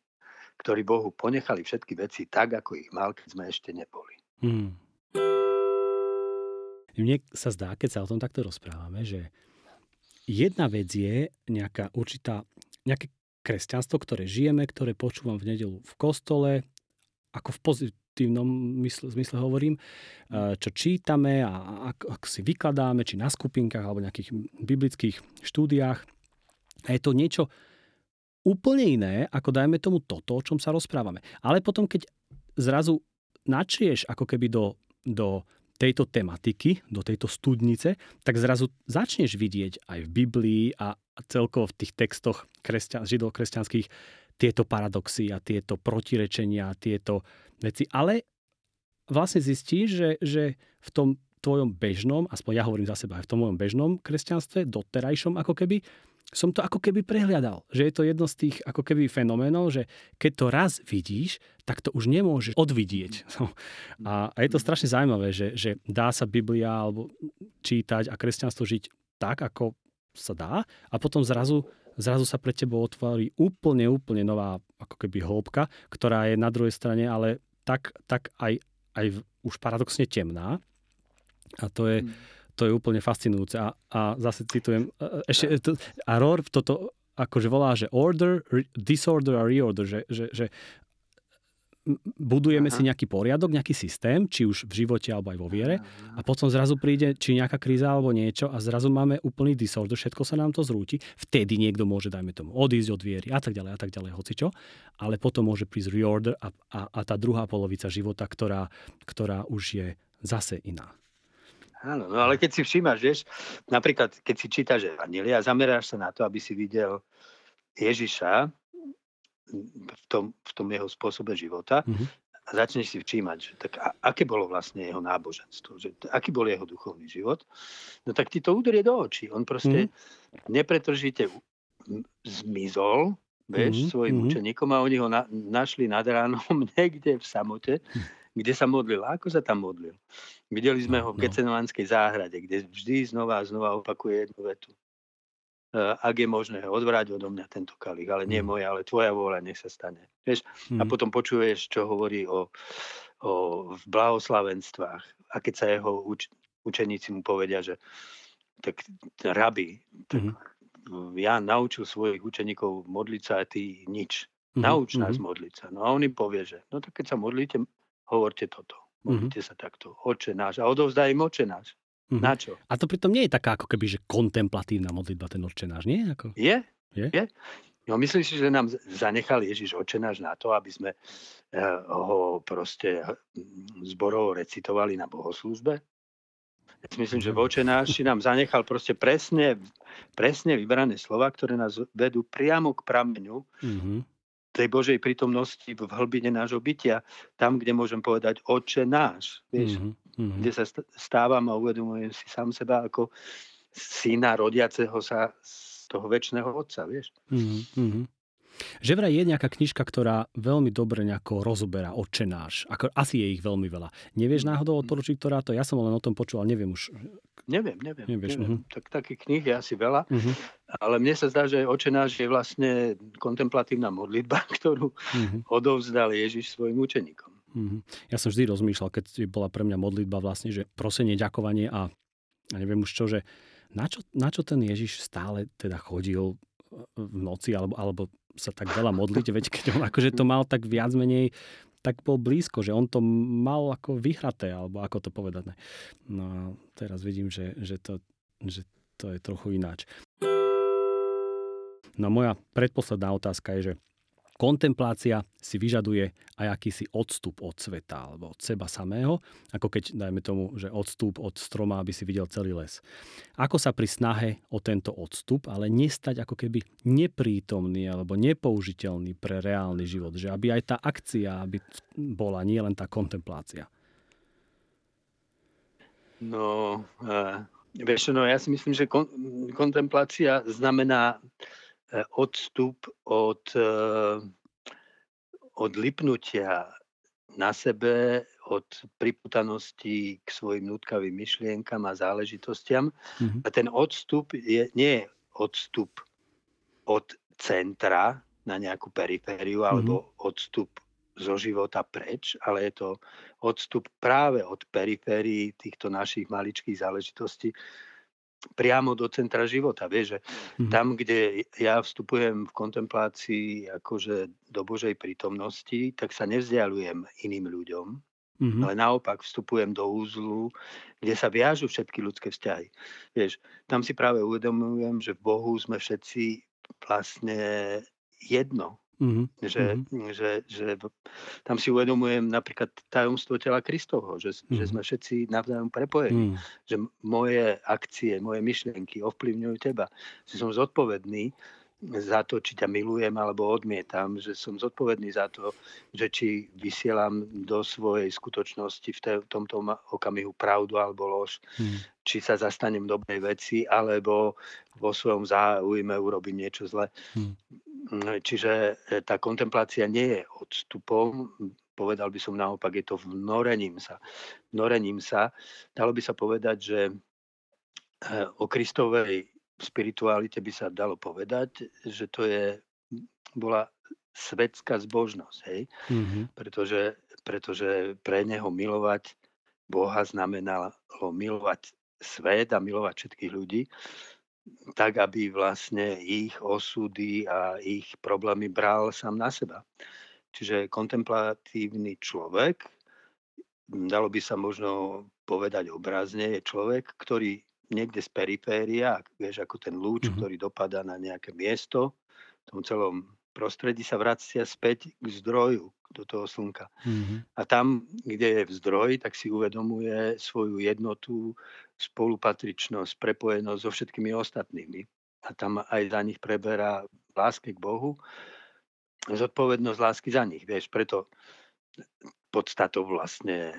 ktorí Bohu ponechali všetky veci tak, ako ich mal, keď sme ešte neboli. Hmm. Mne sa zdá, keď sa o tom takto rozprávame, že jedna vec je nejaká určitá, nejaké kresťanstvo, ktoré žijeme, ktoré počúvam v nedelu v kostole, ako v pozitívnom mysle, zmysle hovorím, eh, čo čítame a ak, ak si vykladáme, či na skupinkách alebo nejakých biblických štúdiách. A je to niečo úplne iné, ako dajme tomu toto, o čom sa rozprávame. Ale potom, keď zrazu načrieš ako keby do, do tejto tematiky, do tejto studnice, tak zrazu začneš vidieť aj v Biblii a celkovo v tých textoch kresťan, židov-kresťanských tieto paradoxy a tieto protirečenia, tieto veci. Ale vlastne zistíš, že, že v tom tvojom bežnom, aspoň ja hovorím za seba, aj v tom mojom bežnom kresťanstve, doterajšom ako keby, som to ako keby prehliadal. Že je to jedno z tých ako keby fenoménov, že keď to raz vidíš, tak to už nemôžeš odvidieť. No. A, a je to strašne zaujímavé, že, že dá sa Biblia alebo čítať a kresťanstvo žiť tak, ako sa dá a potom zrazu, zrazu sa pre tebou otvorí úplne, úplne nová ako keby hĺbka, ktorá je na druhej strane ale tak, tak aj, aj už paradoxne temná. A to je, mm to je úplne fascinujúce. A, a zase citujem, ešte, to, a Rohr toto akože volá, že order, disorder a reorder, že, že, že budujeme Aha. si nejaký poriadok, nejaký systém, či už v živote alebo aj vo viere a potom zrazu príde či nejaká kríza alebo niečo a zrazu máme úplný disorder, všetko sa nám to zrúti. Vtedy niekto môže, dajme tomu, odísť od viery a tak ďalej a tak ďalej, hocičo. Ale potom môže prísť reorder a, a, a tá druhá polovica života, ktorá, ktorá už je zase iná. Áno, no ale keď si všímaš, vieš, napríklad keď si čítaš Evangelia a zameráš sa na to, aby si videl Ježiša v tom, v tom jeho spôsobe života, mm-hmm. a začneš si všímať, že tak a, aké bolo vlastne jeho náboženstvo, že aký bol jeho duchovný život, no tak ti to udrie do očí. On proste mm. nepretržite zmizol, vieš, mm. svojim mm. učeníkom a oni ho na, našli nad ránom niekde v samote, mm. kde sa modlil. A ako sa tam modlil? Videli sme ho v no. Gecenovánskej záhrade, kde vždy znova a znova opakuje jednu vetu. Uh, ak je možné, odvráť odo mňa tento kalich, ale nie mm. moja, ale tvoja vôľa, nech sa stane. Vieš? Mm. A potom počuješ, čo hovorí o, o v blahoslavenstvách. A keď sa jeho uč, učeníci mu povedia, že tak rabi, tak mm. ja naučil svojich učeníkov modliť sa a ty nič. Mm. Nauč nás mm. modliť sa. No a on im povie, že no tak keď sa modlíte, hovorte toto. Modlite mm. sa takto. Oče náš. A odovzdaj im oče náš. Mm-hmm. Na čo? A to pritom nie je taká ako keby, že kontemplatívna modlitba ten očenáš, nie? Ako... Je? Je? je? No myslím si, že nám zanechal Ježiš očenáš na to, aby sme eh, ho proste hm, zborovo recitovali na bohoslúžbe. Ja si myslím, že v očenáši nám zanechal proste presne, presne vybrané slova, ktoré nás vedú priamo k prameňu mm-hmm tej Božej prítomnosti v hlbine nášho bytia, tam, kde môžem povedať Oče náš, vieš, mm-hmm. kde sa stávam a uvedomujem si sám seba ako syna rodiaceho sa z toho väčšného Otca, vieš. Mm-hmm. Že vraj je nejaká knižka, ktorá veľmi dobre nejako rozoberá očenáš. Ako, asi je ich veľmi veľa. Nevieš náhodou odporučiť, ktorá to? Ja som len o tom počul, ale neviem už, Neviem, neviem. Nevieš, neviem. Uh-huh. Tak, takých kníh je asi veľa, uh-huh. ale mne sa zdá, že očenáš je vlastne kontemplatívna modlitba, ktorú uh-huh. odovzdal Ježiš svojim učeníkom. Uh-huh. Ja som vždy rozmýšľal, keď bola pre mňa modlitba vlastne, že prosenie, ďakovanie a, a neviem už čo, že na čo, na čo ten Ježiš stále teda chodil v noci alebo, alebo sa tak veľa modliť, veď keď on akože to mal tak viac menej tak bol blízko, že on to mal ako vyhraté, alebo ako to povedať. No a teraz vidím, že, že, to, že to je trochu ináč. No moja predposledná otázka je, že Kontemplácia si vyžaduje aj akýsi odstup od sveta alebo od seba samého, ako keď, dajme tomu, že odstup od stroma, aby si videl celý les. Ako sa pri snahe o tento odstup, ale nestať ako keby neprítomný alebo nepoužiteľný pre reálny život, že aby aj tá akcia aby bola, nie len tá kontemplácia. No, uh, vieš, no ja si myslím, že kon, kontemplácia znamená odstup od, e, od lipnutia na sebe, od priputanosti k svojim nutkavým myšlienkam a záležitostiam. Mm-hmm. A ten odstup je, nie je odstup od centra na nejakú perifériu mm-hmm. alebo odstup zo života preč, ale je to odstup práve od periférií týchto našich maličkých záležitostí priamo do centra života. Vieš, že mm-hmm. tam, kde ja vstupujem v kontemplácii akože do Božej prítomnosti, tak sa nevzdialujem iným ľuďom, mm-hmm. ale naopak vstupujem do úzlu, kde sa viažu všetky ľudské vzťahy. Vieš, tam si práve uvedomujem, že v Bohu sme všetci vlastne jedno. Mm-hmm. Že, mm-hmm. Že, že tam si uvedomujem napríklad tajomstvo tela Kristovho, že, mm-hmm. že sme všetci navzájom prepojení, mm-hmm. že moje akcie, moje myšlienky ovplyvňujú teba, že som zodpovedný za to, či ťa milujem alebo odmietam, že som zodpovedný za to, že či vysielam do svojej skutočnosti v, te, v tomto okamihu pravdu alebo lož, mm. či sa zastanem dobrej veci, alebo vo svojom záujme urobím niečo zle. Mm. Čiže e, tá kontemplácia nie je odstupom, povedal by som naopak, je to vnorením sa. Vnorením sa. Dalo by sa povedať, že e, o Kristovej spiritualite by sa dalo povedať, že to je, bola svetská zbožnosť, hej? Mm-hmm. Pretože, pretože pre neho milovať Boha znamenalo milovať svet a milovať všetkých ľudí tak, aby vlastne ich osudy a ich problémy bral sám na seba. Čiže kontemplatívny človek, dalo by sa možno povedať obrazne, je človek, ktorý niekde z periféria, vieš, ako ten lúč, mm-hmm. ktorý dopadá na nejaké miesto, v tom celom prostredí sa vracia späť k zdroju, do toho slnka. Mm-hmm. A tam, kde je v zdroji, tak si uvedomuje svoju jednotu, spolupatričnosť, prepojenosť so všetkými ostatnými. A tam aj za nich preberá láske k Bohu, zodpovednosť lásky za nich. Vieš, preto podstatou vlastne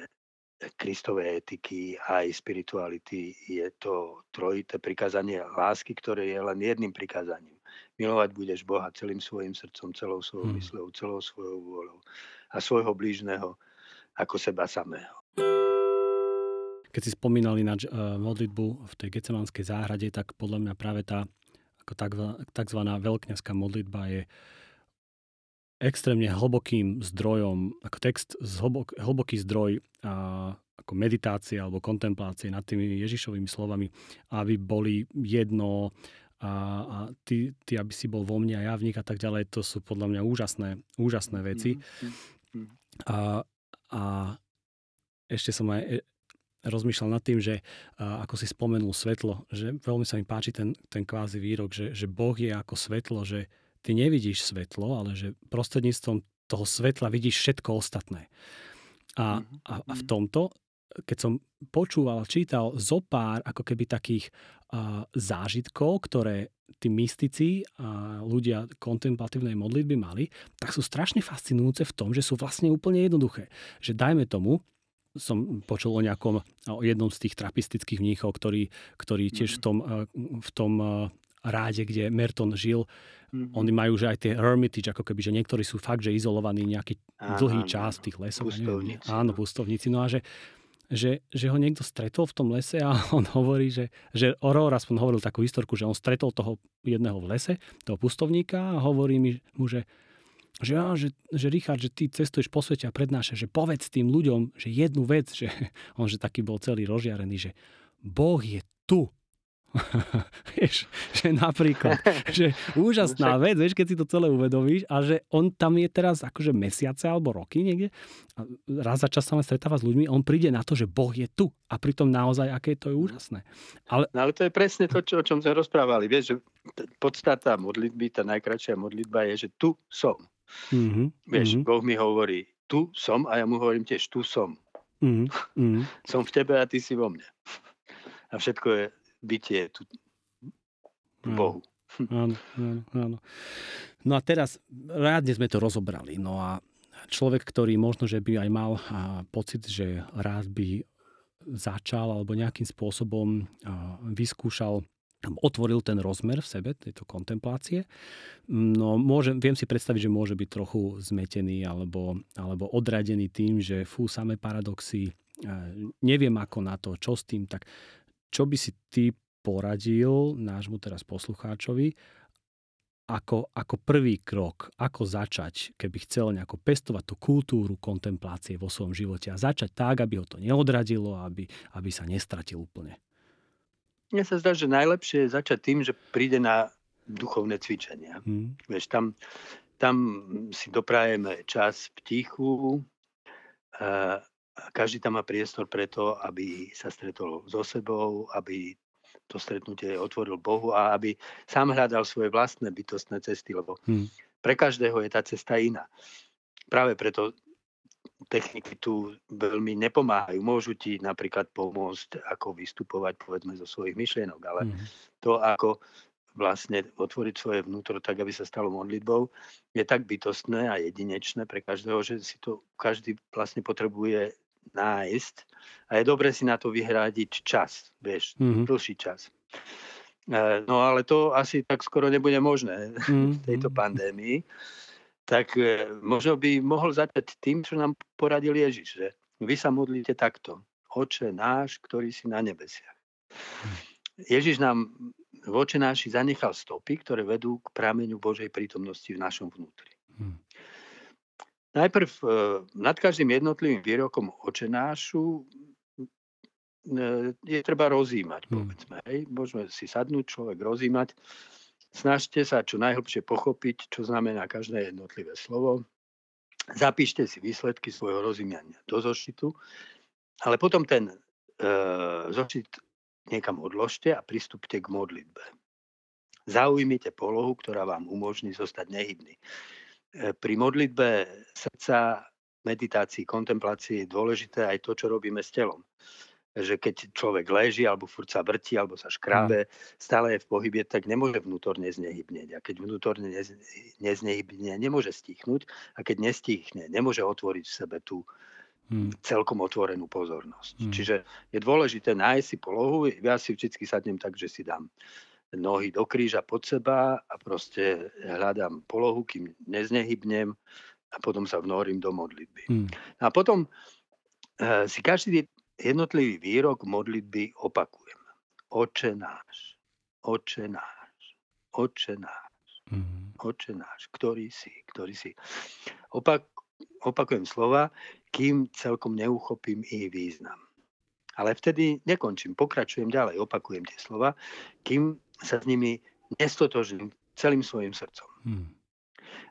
Kristovej etiky a aj spirituality je to trojité prikázanie lásky, ktoré je len jedným prikázaním. Milovať budeš Boha celým svojim srdcom, celou svojou hmm. mysľou, celou svojou vôľou a svojho blížneho ako seba samého. Keď si spomínali na modlitbu v tej Gecemanskej záhrade, tak podľa mňa práve tá ako tzv. veľkňazská modlitba je extrémne hlbokým zdrojom, ako text, hlbok, hlboký zdroj a, ako meditácie alebo kontemplácie nad tými Ježišovými slovami, aby boli jedno a, a ty, ty, aby si bol vo mne a ja v nich a tak ďalej, to sú podľa mňa úžasné, úžasné veci. Mm-hmm. A, a ešte som aj e, rozmýšľal nad tým, že ako si spomenul svetlo, že veľmi sa mi páči ten, ten kvázi výrok, že, že Boh je ako svetlo, že ty nevidíš svetlo, ale že prostredníctvom toho svetla vidíš všetko ostatné. A, a, a v tomto, keď som počúval, čítal zo pár ako keby takých a, zážitkov, ktoré tí mystici a ľudia kontemplatívnej modlitby mali, tak sú strašne fascinujúce v tom, že sú vlastne úplne jednoduché. Že dajme tomu, som počul o nejakom, o jednom z tých trapistických mníchov, ktorý, ktorý tiež v mhm. tom, v tom ráde, kde Merton žil, mm-hmm. oni majú že aj tie hermitage, ako keby, že niektorí sú fakt, že izolovaní nejaký Aha, dlhý čas v tých lesoch. Pustovníci. Áno, pustovníci. No a že, že, že ho niekto stretol v tom lese a on hovorí, že, že Aurora aspoň hovoril takú historku, že on stretol toho jedného v lese, toho pustovníka a hovorí mu, že že, ja, že, že Richard, že ty cestuješ po svete a prednášaš, že povedz tým ľuďom, že jednu vec, že on že taký bol celý rozžiarený, že Boh je tu. vieš, že napríklad, že úžasná vec, vieš, keď si to celé uvedomíš a že on tam je teraz akože mesiace alebo roky niekde a raz za čas sa stretáva s ľuďmi on príde na to, že Boh je tu a pritom naozaj, aké to je úžasné. Ale, no, ale to je presne to, čo, o čom sme rozprávali. Vieš, že podstata modlitby, tá najkračšia modlitba je, že tu som. Mm-hmm, vieš, mm-hmm. Boh mi hovorí, tu som a ja mu hovorím tiež, tu som. Mm-hmm. som v tebe a ty si vo mne. A všetko je bytie tu Bohu. Áno, áno, áno. No a teraz rádne sme to rozobrali. No a človek, ktorý možno, že by aj mal pocit, že rád by začal alebo nejakým spôsobom vyskúšal otvoril ten rozmer v sebe, tejto kontemplácie. No môžem, viem si predstaviť, že môže byť trochu zmetený alebo, alebo odradený tým, že fú, samé paradoxy, neviem ako na to, čo s tým, tak čo by si ty poradil nášmu teraz poslucháčovi, ako, ako prvý krok, ako začať, keby chcel nejako pestovať tú kultúru kontemplácie vo svojom živote a začať tak, aby ho to neodradilo, aby, aby sa nestratil úplne. Mne sa zdá, že najlepšie je začať tým, že príde na duchovné cvičenia. Hmm. Vieš, tam, tam si doprajeme čas v tichu, každý tam má priestor preto, aby sa stretol so sebou, aby to stretnutie otvoril Bohu a aby sám hľadal svoje vlastné bytostné cesty, lebo hmm. pre každého je tá cesta iná. Práve preto techniky tu veľmi nepomáhajú. Môžu ti napríklad pomôcť, ako vystupovať, povedzme, zo svojich myšlienok, ale hmm. to, ako vlastne otvoriť svoje vnútro tak, aby sa stalo modlitbou, je tak bytostné a jedinečné pre každého, že si to každý vlastne potrebuje nájsť a je dobre si na to vyhradiť čas, vieš, mm-hmm. dlhší čas. E, no ale to asi tak skoro nebude možné mm-hmm. v tejto pandémii. Tak e, možno by mohol začať tým, čo nám poradil Ježiš, že vy sa modlíte takto. Oče náš, ktorý si na nebesiach. Ježiš nám v oče náši zanechal stopy, ktoré vedú k prameňu Božej prítomnosti v našom vnútri. Mm. Najprv e, nad každým jednotlivým výrokom očenášu e, je treba rozímať, hmm. povedzme. Hej. Môžeme si sadnúť, človek rozímať. Snažte sa čo najhlbšie pochopiť, čo znamená každé jednotlivé slovo. Zapíšte si výsledky svojho rozímania do zošitu, ale potom ten e, zošit niekam odložte a pristúpte k modlitbe. Zaujmite polohu, ktorá vám umožní zostať nehybný. E, pri modlitbe srdca, meditácii, kontemplácii je dôležité aj to, čo robíme s telom. Že keď človek leží, alebo furt sa vrti, alebo sa škrábe, mm. stále je v pohybe, tak nemôže vnútorne znehybnieť. A keď vnútorne neznehybne, nemôže stichnúť. A keď nestichne, nemôže otvoriť v sebe tú, hmm. celkom otvorenú pozornosť. Hmm. Čiže je dôležité nájsť si polohu. Ja si vždy sadnem tak, že si dám nohy do kríža pod seba a proste hľadám polohu, kým neznehybnem a potom sa vnorím do modlitby. Hmm. A potom uh, si každý jednotlivý výrok modlitby opakujem. Oče náš, oče náš, oče náš, hmm. oče náš, ktorý si, ktorý si. Opak, opakujem slova, kým celkom neuchopím ich význam. Ale vtedy nekončím, pokračujem ďalej, opakujem tie slova, kým sa s nimi nestotožím celým svojim srdcom. Hmm.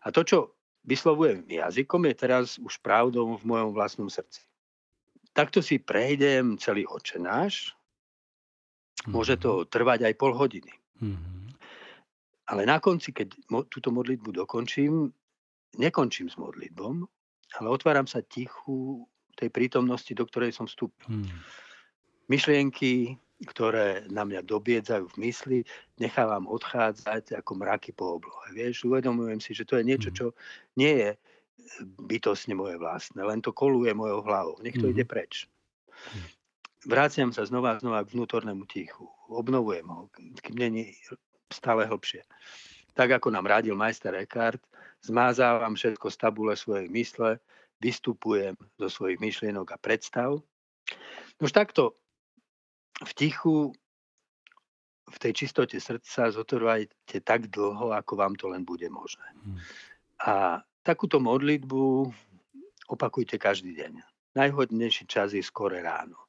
A to, čo vyslovujem jazykom, je teraz už pravdou v mojom vlastnom srdci. Takto si prejdem celý očenáš. Hmm. Môže to trvať aj pol hodiny. Hmm. Ale na konci, keď mo- túto modlitbu dokončím, nekončím s modlitbom, ale otváram sa tichu tej prítomnosti, do ktorej som vstúpil. Hmm. Myšlienky, ktoré na mňa dobiedzajú v mysli, nechávam odchádzať ako mraky po oblohe. Vieš, uvedomujem si, že to je niečo, hmm. čo nie je bytosne moje vlastné, len to koluje mojou hlavou. Nech to mm. ide preč. Hmm. Vráciam sa znova a znova k vnútornému tichu. Obnovujem ho, kým není stále hlbšie. Tak ako nám radil majster Eckhart, zmázávam všetko z tabule svojej mysle, vystupujem zo svojich myšlienok a predstav. Už takto v tichu, v tej čistote srdca zotrvajte tak dlho, ako vám to len bude možné. Hmm. A takúto modlitbu opakujte každý deň. Najhodnejší čas je skore ráno.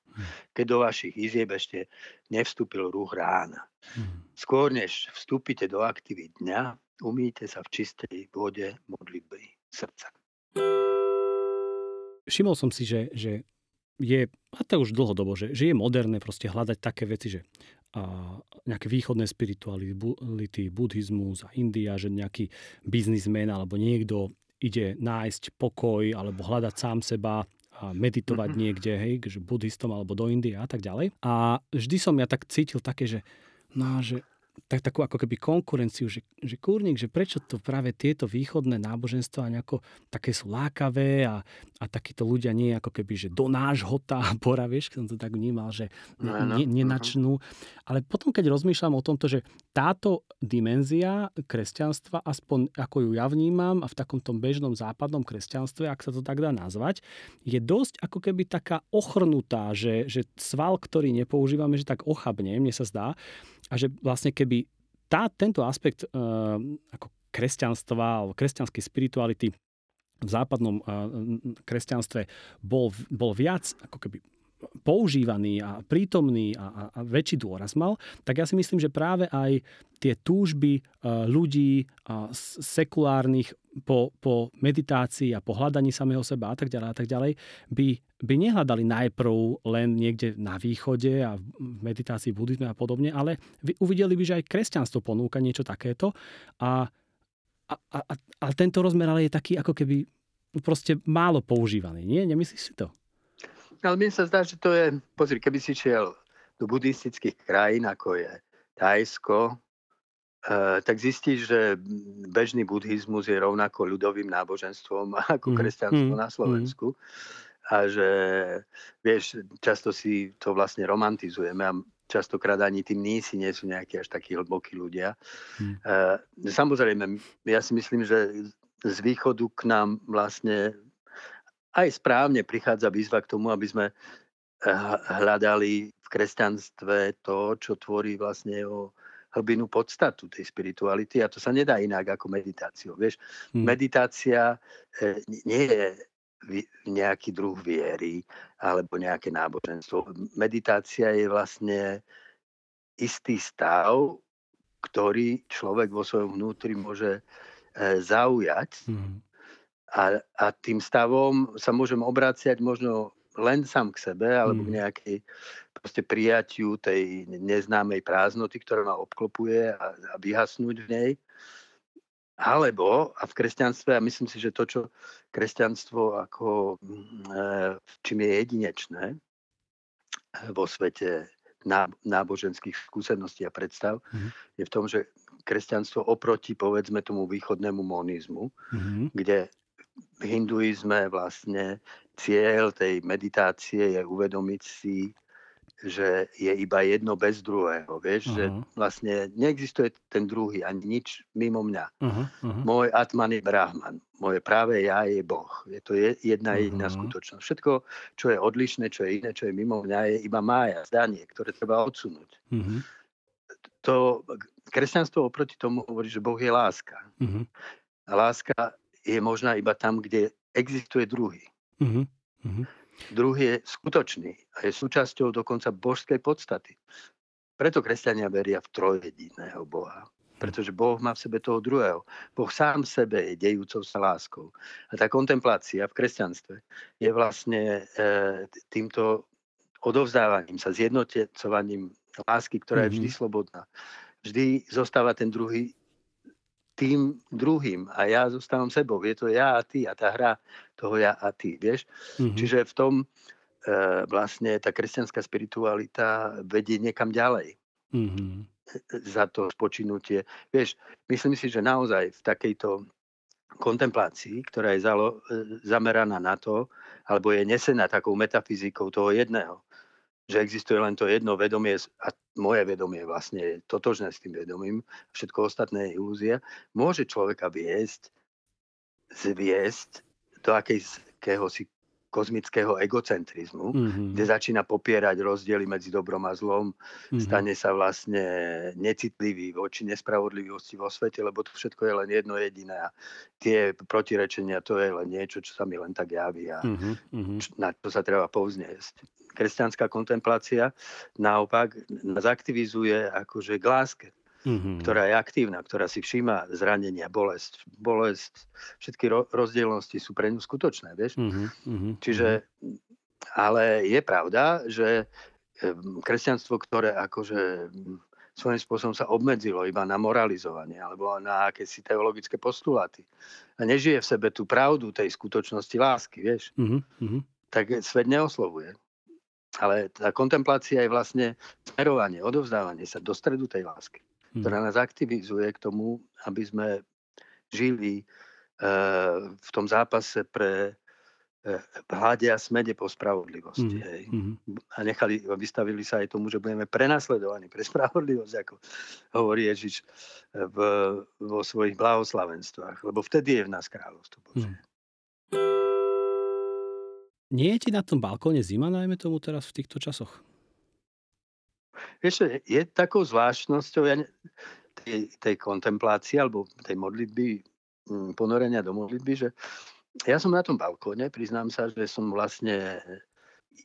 Keď do vašich izieb ešte nevstúpil ruch rána. Hmm. Skôr než vstúpite do aktivít dňa, umíte sa v čistej vode modlitby srdca. Všimol som si, že, že je, a to už dlhodobo, že, že je moderné proste hľadať také veci, že a nejaké východné spirituality, buddhizmus a India, že nejaký biznismen alebo niekto ide nájsť pokoj alebo hľadať sám seba a meditovať mm-hmm. niekde, hej, že buddhistom alebo do Indie a tak ďalej. A vždy som ja tak cítil také, že no, že tak, takú ako keby konkurenciu, že, že kúrnik, že prečo to práve tieto východné náboženstva nejako také sú lákavé a, a takíto ľudia nie ako keby, že do nášho tábora, vieš, som to tak vnímal, že ne, ne, nenačnú. Ale potom, keď rozmýšľam o tomto, že táto dimenzia kresťanstva, aspoň ako ju ja vnímam a v takom tom bežnom západnom kresťanstve, ak sa to tak dá nazvať, je dosť ako keby taká ochrnutá, že, že sval, ktorý nepoužívame, že tak ochabne, mne sa zdá, a že vlastne keby tá, tento aspekt uh, ako kresťanstva alebo kresťanskej spirituality v západnom uh, kresťanstve bol, bol viac ako keby používaný a prítomný a, a, a väčší dôraz mal, tak ja si myslím, že práve aj tie túžby uh, ľudí uh, sekulárnych po, po meditácii a po hľadaní samého seba a tak ďalej a tak ďalej by, by nehľadali najprv len niekde na východe a v meditácii, buddhizme a podobne, ale uvideli by, že aj kresťanstvo ponúka niečo takéto a, a, a, a tento rozmer ale je taký ako keby proste málo používaný. Nie? Nemyslíš si to? Ale mne sa zdá, že to je, pozri, keby si šiel do buddhistických krajín, ako je Thajsko, Eh, tak zistíš, že bežný buddhizmus je rovnako ľudovým náboženstvom ako mm, kresťanstvo mm, na Slovensku. A že, vieš, často si to vlastne romantizujeme a častokrát ani tí mnísi nie sú nejakí až takí hlbokí ľudia. Mm. Samozrejme, ja si myslím, že z východu k nám vlastne aj správne prichádza výzva k tomu, aby sme eh, hľadali v kresťanstve to, čo tvorí vlastne o hlbinu podstatu tej spirituality a to sa nedá inak ako meditáciou. Vieš, hmm. meditácia e, nie je nejaký druh viery alebo nejaké náboženstvo. Meditácia je vlastne istý stav, ktorý človek vo svojom vnútri môže e, zaujať. Hmm. A, a tým stavom sa môžem obráciať možno len sám k sebe alebo k mm. nejakej proste prijatiu tej neznámej prázdnoty, ktorá ma obklopuje a, a vyhasnúť v nej. Alebo, a v kresťanstve, a myslím si, že to, čo kresťanstvo ako, e, čím je jedinečné e, vo svete náboženských skúseností a predstav, mm-hmm. je v tom, že kresťanstvo oproti, povedzme, tomu východnému monizmu, mm-hmm. kde v hinduizme vlastne cieľ tej meditácie je uvedomiť si, že je iba jedno bez druhého. Vieš, uh-huh. že vlastne neexistuje ten druhý ani nič mimo mňa. Uh-huh. Uh-huh. Môj Atman je Brahman. Moje práve ja je Boh. Je to jedna jediná uh-huh. skutočnosť. Všetko, čo je odlišné, čo je iné, čo je mimo mňa, je iba mája, zdanie, ktoré treba odsunúť. Uh-huh. To kresťanstvo oproti tomu hovorí, že Boh je láska. Uh-huh. A láska je možná iba tam, kde existuje druhý. Uh-huh. Uh-huh. Druhý je skutočný a je súčasťou dokonca božskej podstaty. Preto kresťania veria v trojediného Boha. Pretože Boh má v sebe toho druhého. Boh sám sebe je dejúcou sa láskou. A tá kontemplácia v kresťanstve je vlastne e, týmto odovzdávaním sa, zjednotecovaním lásky, ktorá je vždy mm-hmm. slobodná. Vždy zostáva ten druhý tým druhým a ja zostávam sebou. Je to ja a ty a tá hra toho ja a ty, vieš. Mm-hmm. Čiže v tom e, vlastne tá kresťanská spiritualita vedie niekam ďalej. Mm-hmm. Za to spočinutie. Vieš, myslím si, že naozaj v takejto kontemplácii, ktorá je zalo, e, zameraná na to, alebo je nesená takou metafyzikou toho jedného, že existuje len to jedno vedomie a moje vedomie vlastne je totožné s tým vedomím, všetko ostatné je ilúzia, môže človeka viesť, zviesť do akého si kozmického egocentrizmu, mm-hmm. kde začína popierať rozdiely medzi dobrom a zlom, mm-hmm. stane sa vlastne necitlivý voči nespravodlivosti vo svete, lebo to všetko je len jedno jediné a tie protirečenia to je len niečo, čo sa mi len tak javí a mm-hmm. na to sa treba povzniesť kresťanská kontemplácia naopak nás aktivizuje akože k láske, mm-hmm. ktorá je aktívna, ktorá si všíma zranenia, bolesť. Bolesť, všetky rozdielnosti sú pre ňu skutočné, vieš. Mm-hmm. Čiže, ale je pravda, že kresťanstvo, ktoré akože svojím spôsobom sa obmedzilo iba na moralizovanie alebo na akési teologické postuláty a nežije v sebe tú pravdu tej skutočnosti lásky, vieš, mm-hmm. tak svet neoslovuje. Ale tá kontemplácia je vlastne smerovanie, odovzdávanie sa do stredu tej lásky. Ktorá nás aktivizuje k tomu, aby sme žili uh, v tom zápase pre uh, hľade a smede po spravodlivosti. Hmm. Hej. Hmm. A nechali, vystavili sa aj tomu, že budeme prenasledovaní pre spravodlivosť, ako hovorí Ježiš v, vo svojich blahoslavenstvách. Lebo vtedy je v nás kráľovstvo Bože. Hmm. Nie je ti na tom balkóne zima, najmä tomu teraz v týchto časoch? Vieš, je takou zvláštnosťou ja, tej, tej kontemplácie alebo tej modlitby, mm, ponorenia do modlitby, že ja som na tom balkóne, priznám sa, že som vlastne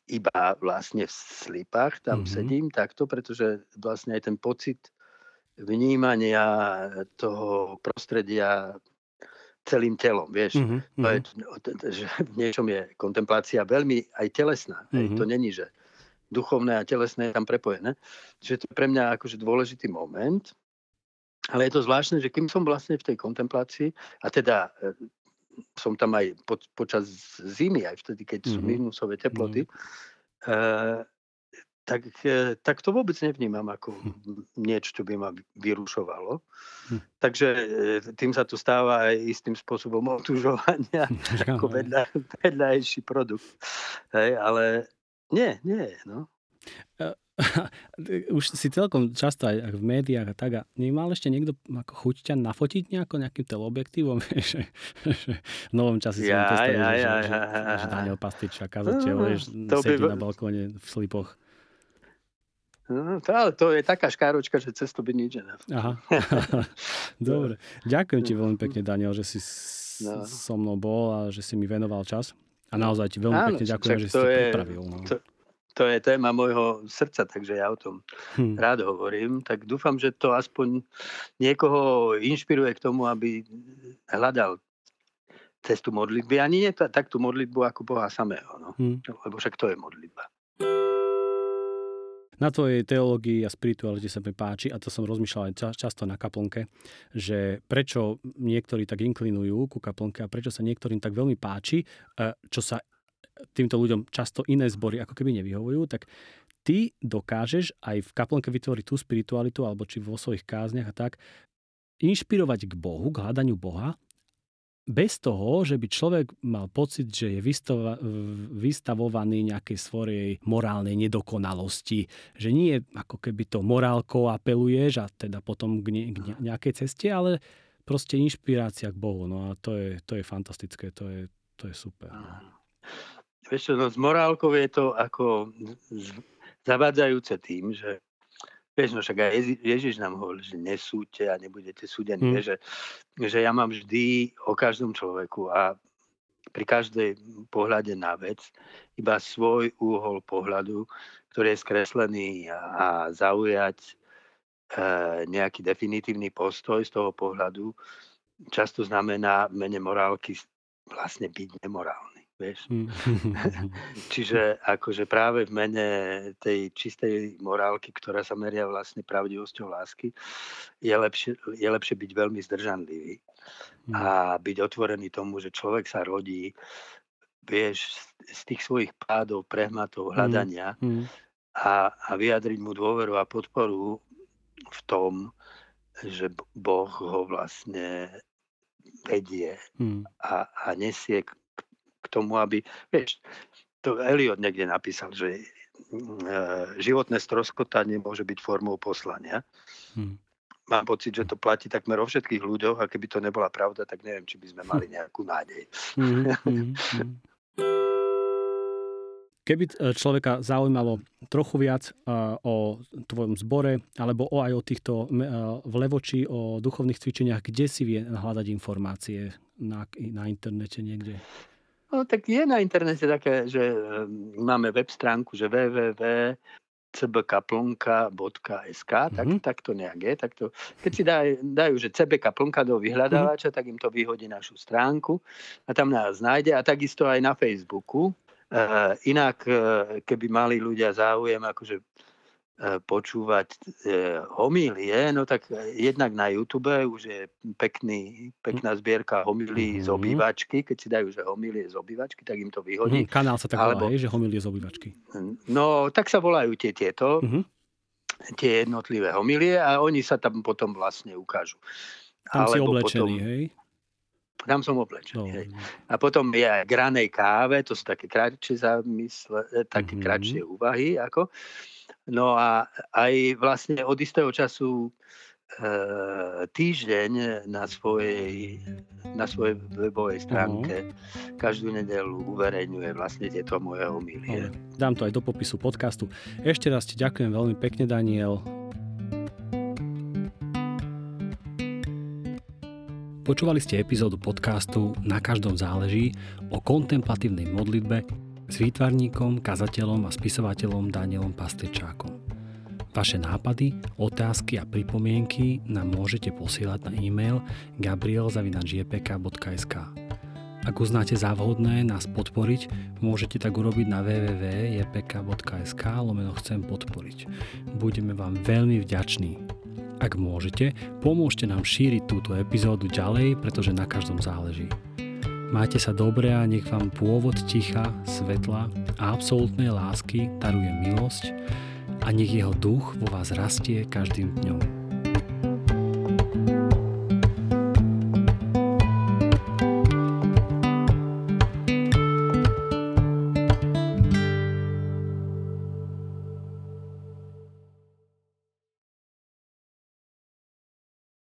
iba vlastne v slipách tam mm-hmm. sedím takto, pretože vlastne aj ten pocit vnímania toho prostredia celým telom, vieš. Mm-hmm. To je, mhm. že v niečom je kontemplácia veľmi aj telesná. Mm-hmm. Hej, to není, že duchovné a telesné je tam prepojené. Čiže to je pre mňa akože dôležitý moment. Ale je to zvláštne, že kým som vlastne v tej kontemplácii, a teda e, som tam aj po, počas zimy, aj vtedy, keď mm-hmm. sú mhm. minusové teploty, mm-hmm tak, e, tak to vôbec nevnímam ako hm. niečo, čo by ma vyrušovalo. Hm. Takže tým sa to stáva aj istým spôsobom otužovania ako vedľa, vedľajší produkt. Hej, ale nie, nie, no. Už si celkom často aj v médiách a tak a nemal ešte niekto ako chuť ťa nafotiť nejako nejakým teleobjektívom, že, že v novom čase ja, si ja, ja, že, ja, ja, že, že Daniel Pastič a kazateľ, no, sedí by... na balkóne v slipoch. No, to, ale to je taká škáročka, že cesto by nič Aha. Dobre. Ďakujem ti veľmi pekne, Daniel, že si no. so mnou bol a že si mi venoval čas. A naozaj ti veľmi Áno, pekne ďakujem, že si to je, pripravil. No. To, to je téma môjho srdca, takže ja o tom hm. rád hovorím. Tak dúfam, že to aspoň niekoho inšpiruje k tomu, aby hľadal cestu modlitby. Ani nie tak tú modlitbu ako Boha samého. No. Hm. Lebo však to je modlitba na tvojej teológii a spiritualite sa mi páči, a to som rozmýšľal aj často na kaplnke, že prečo niektorí tak inklinujú ku kaplnke a prečo sa niektorým tak veľmi páči, čo sa týmto ľuďom často iné zbory ako keby nevyhovujú, tak ty dokážeš aj v kaplnke vytvoriť tú spiritualitu, alebo či vo svojich kázniach a tak, inšpirovať k Bohu, k hľadaniu Boha bez toho, že by človek mal pocit, že je vystava, vystavovaný nejakej svojej morálnej nedokonalosti. Že nie ako keby to morálkou apeluješ a teda potom k, ne, k nejakej ceste, ale proste inšpirácia k Bohu. No a to je, to je fantastické, to je, to je super. No. Vieš čo, no s morálkou je to ako zavádzajúce tým, že Vieš, no však aj Ježiš nám hovoril, že nesúďte a nebudete súdení. Mm. Že, že ja mám vždy o každom človeku a pri každej pohľade na vec iba svoj úhol pohľadu, ktorý je skreslený a, a zaujať e, nejaký definitívny postoj z toho pohľadu často znamená v mene morálky vlastne byť nemorálny. Vieš? Mm. Čiže akože práve v mene tej čistej morálky, ktorá sa meria vlastne pravdivosťou lásky, je lepšie, je lepšie byť veľmi zdržanlivý mm. a byť otvorený tomu, že človek sa rodí vieš, z tých svojich pádov, prehmatov, mm. hľadania a, a vyjadriť mu dôveru a podporu v tom, že Boh ho vlastne vedie a, a nesie k tomu, aby, vieš, to Eliot niekde napísal, že e, životné stroskotanie môže byť formou poslania. Hmm. Mám pocit, že to platí takmer o všetkých ľuďoch a keby to nebola pravda, tak neviem, či by sme mali nejakú nádej. Hmm, hmm, hmm. Keby e, človeka zaujímalo trochu viac uh, o tvojom zbore alebo o, aj o týchto v Levoči, o duchovných cvičeniach, kde si vie hľadať informácie na, na internete niekde? No tak je na internete také, že ehm, máme web stránku, že www.cbkaplnka.sk, tak, mm-hmm. tak to nejak je. Tak to, keď si daj, dajú, že CBK plnka do vyhľadávača, mm-hmm. tak im to vyhodí našu stránku a tam nás nájde a takisto aj na Facebooku. Uh, inak, uh, keby mali ľudia záujem akože E, počúvať e, homílie, no tak jednak na YouTube už je pekný, pekná zbierka homílií mm-hmm. z obývačky. Keď si dajú, že homílie z obývačky, tak im to vyhodí. Mm, kanál sa tak Alebo, volá, že homílie z obývačky. No, tak sa volajú tie tieto, mm-hmm. tie jednotlivé homílie a oni sa tam potom vlastne ukážu. Tam Alebo si oblečený, potom, hej? Tam som oblečený. No. Hej. A potom je aj granej káve, to sú také kratšie zamysle, e, také mm-hmm. kratšie úvahy. Ako. No a aj vlastne od istého času e, týždeň na svojej, na svojej webovej stránke uh-huh. každú nedelu uverejňuje vlastne tieto moje homílie. Dám to aj do popisu podcastu. Ešte raz ti ďakujem veľmi pekne, Daniel. Počúvali ste epizódu podcastu Na každom záleží o kontemplatívnej modlitbe s výtvarníkom, kazateľom a spisovateľom Danielom Pastričákom. Vaše nápady, otázky a pripomienky nám môžete posielať na e-mail gabrielzavinajpk.sk Ak uznáte za vhodné nás podporiť, môžete tak urobiť na www.jpk.sk lomeno chcem podporiť. Budeme vám veľmi vďační. Ak môžete, pomôžte nám šíriť túto epizódu ďalej, pretože na každom záleží. Majte sa dobre a nech vám pôvod ticha, svetla a absolútnej lásky daruje milosť a nech jeho duch vo vás rastie každým dňom.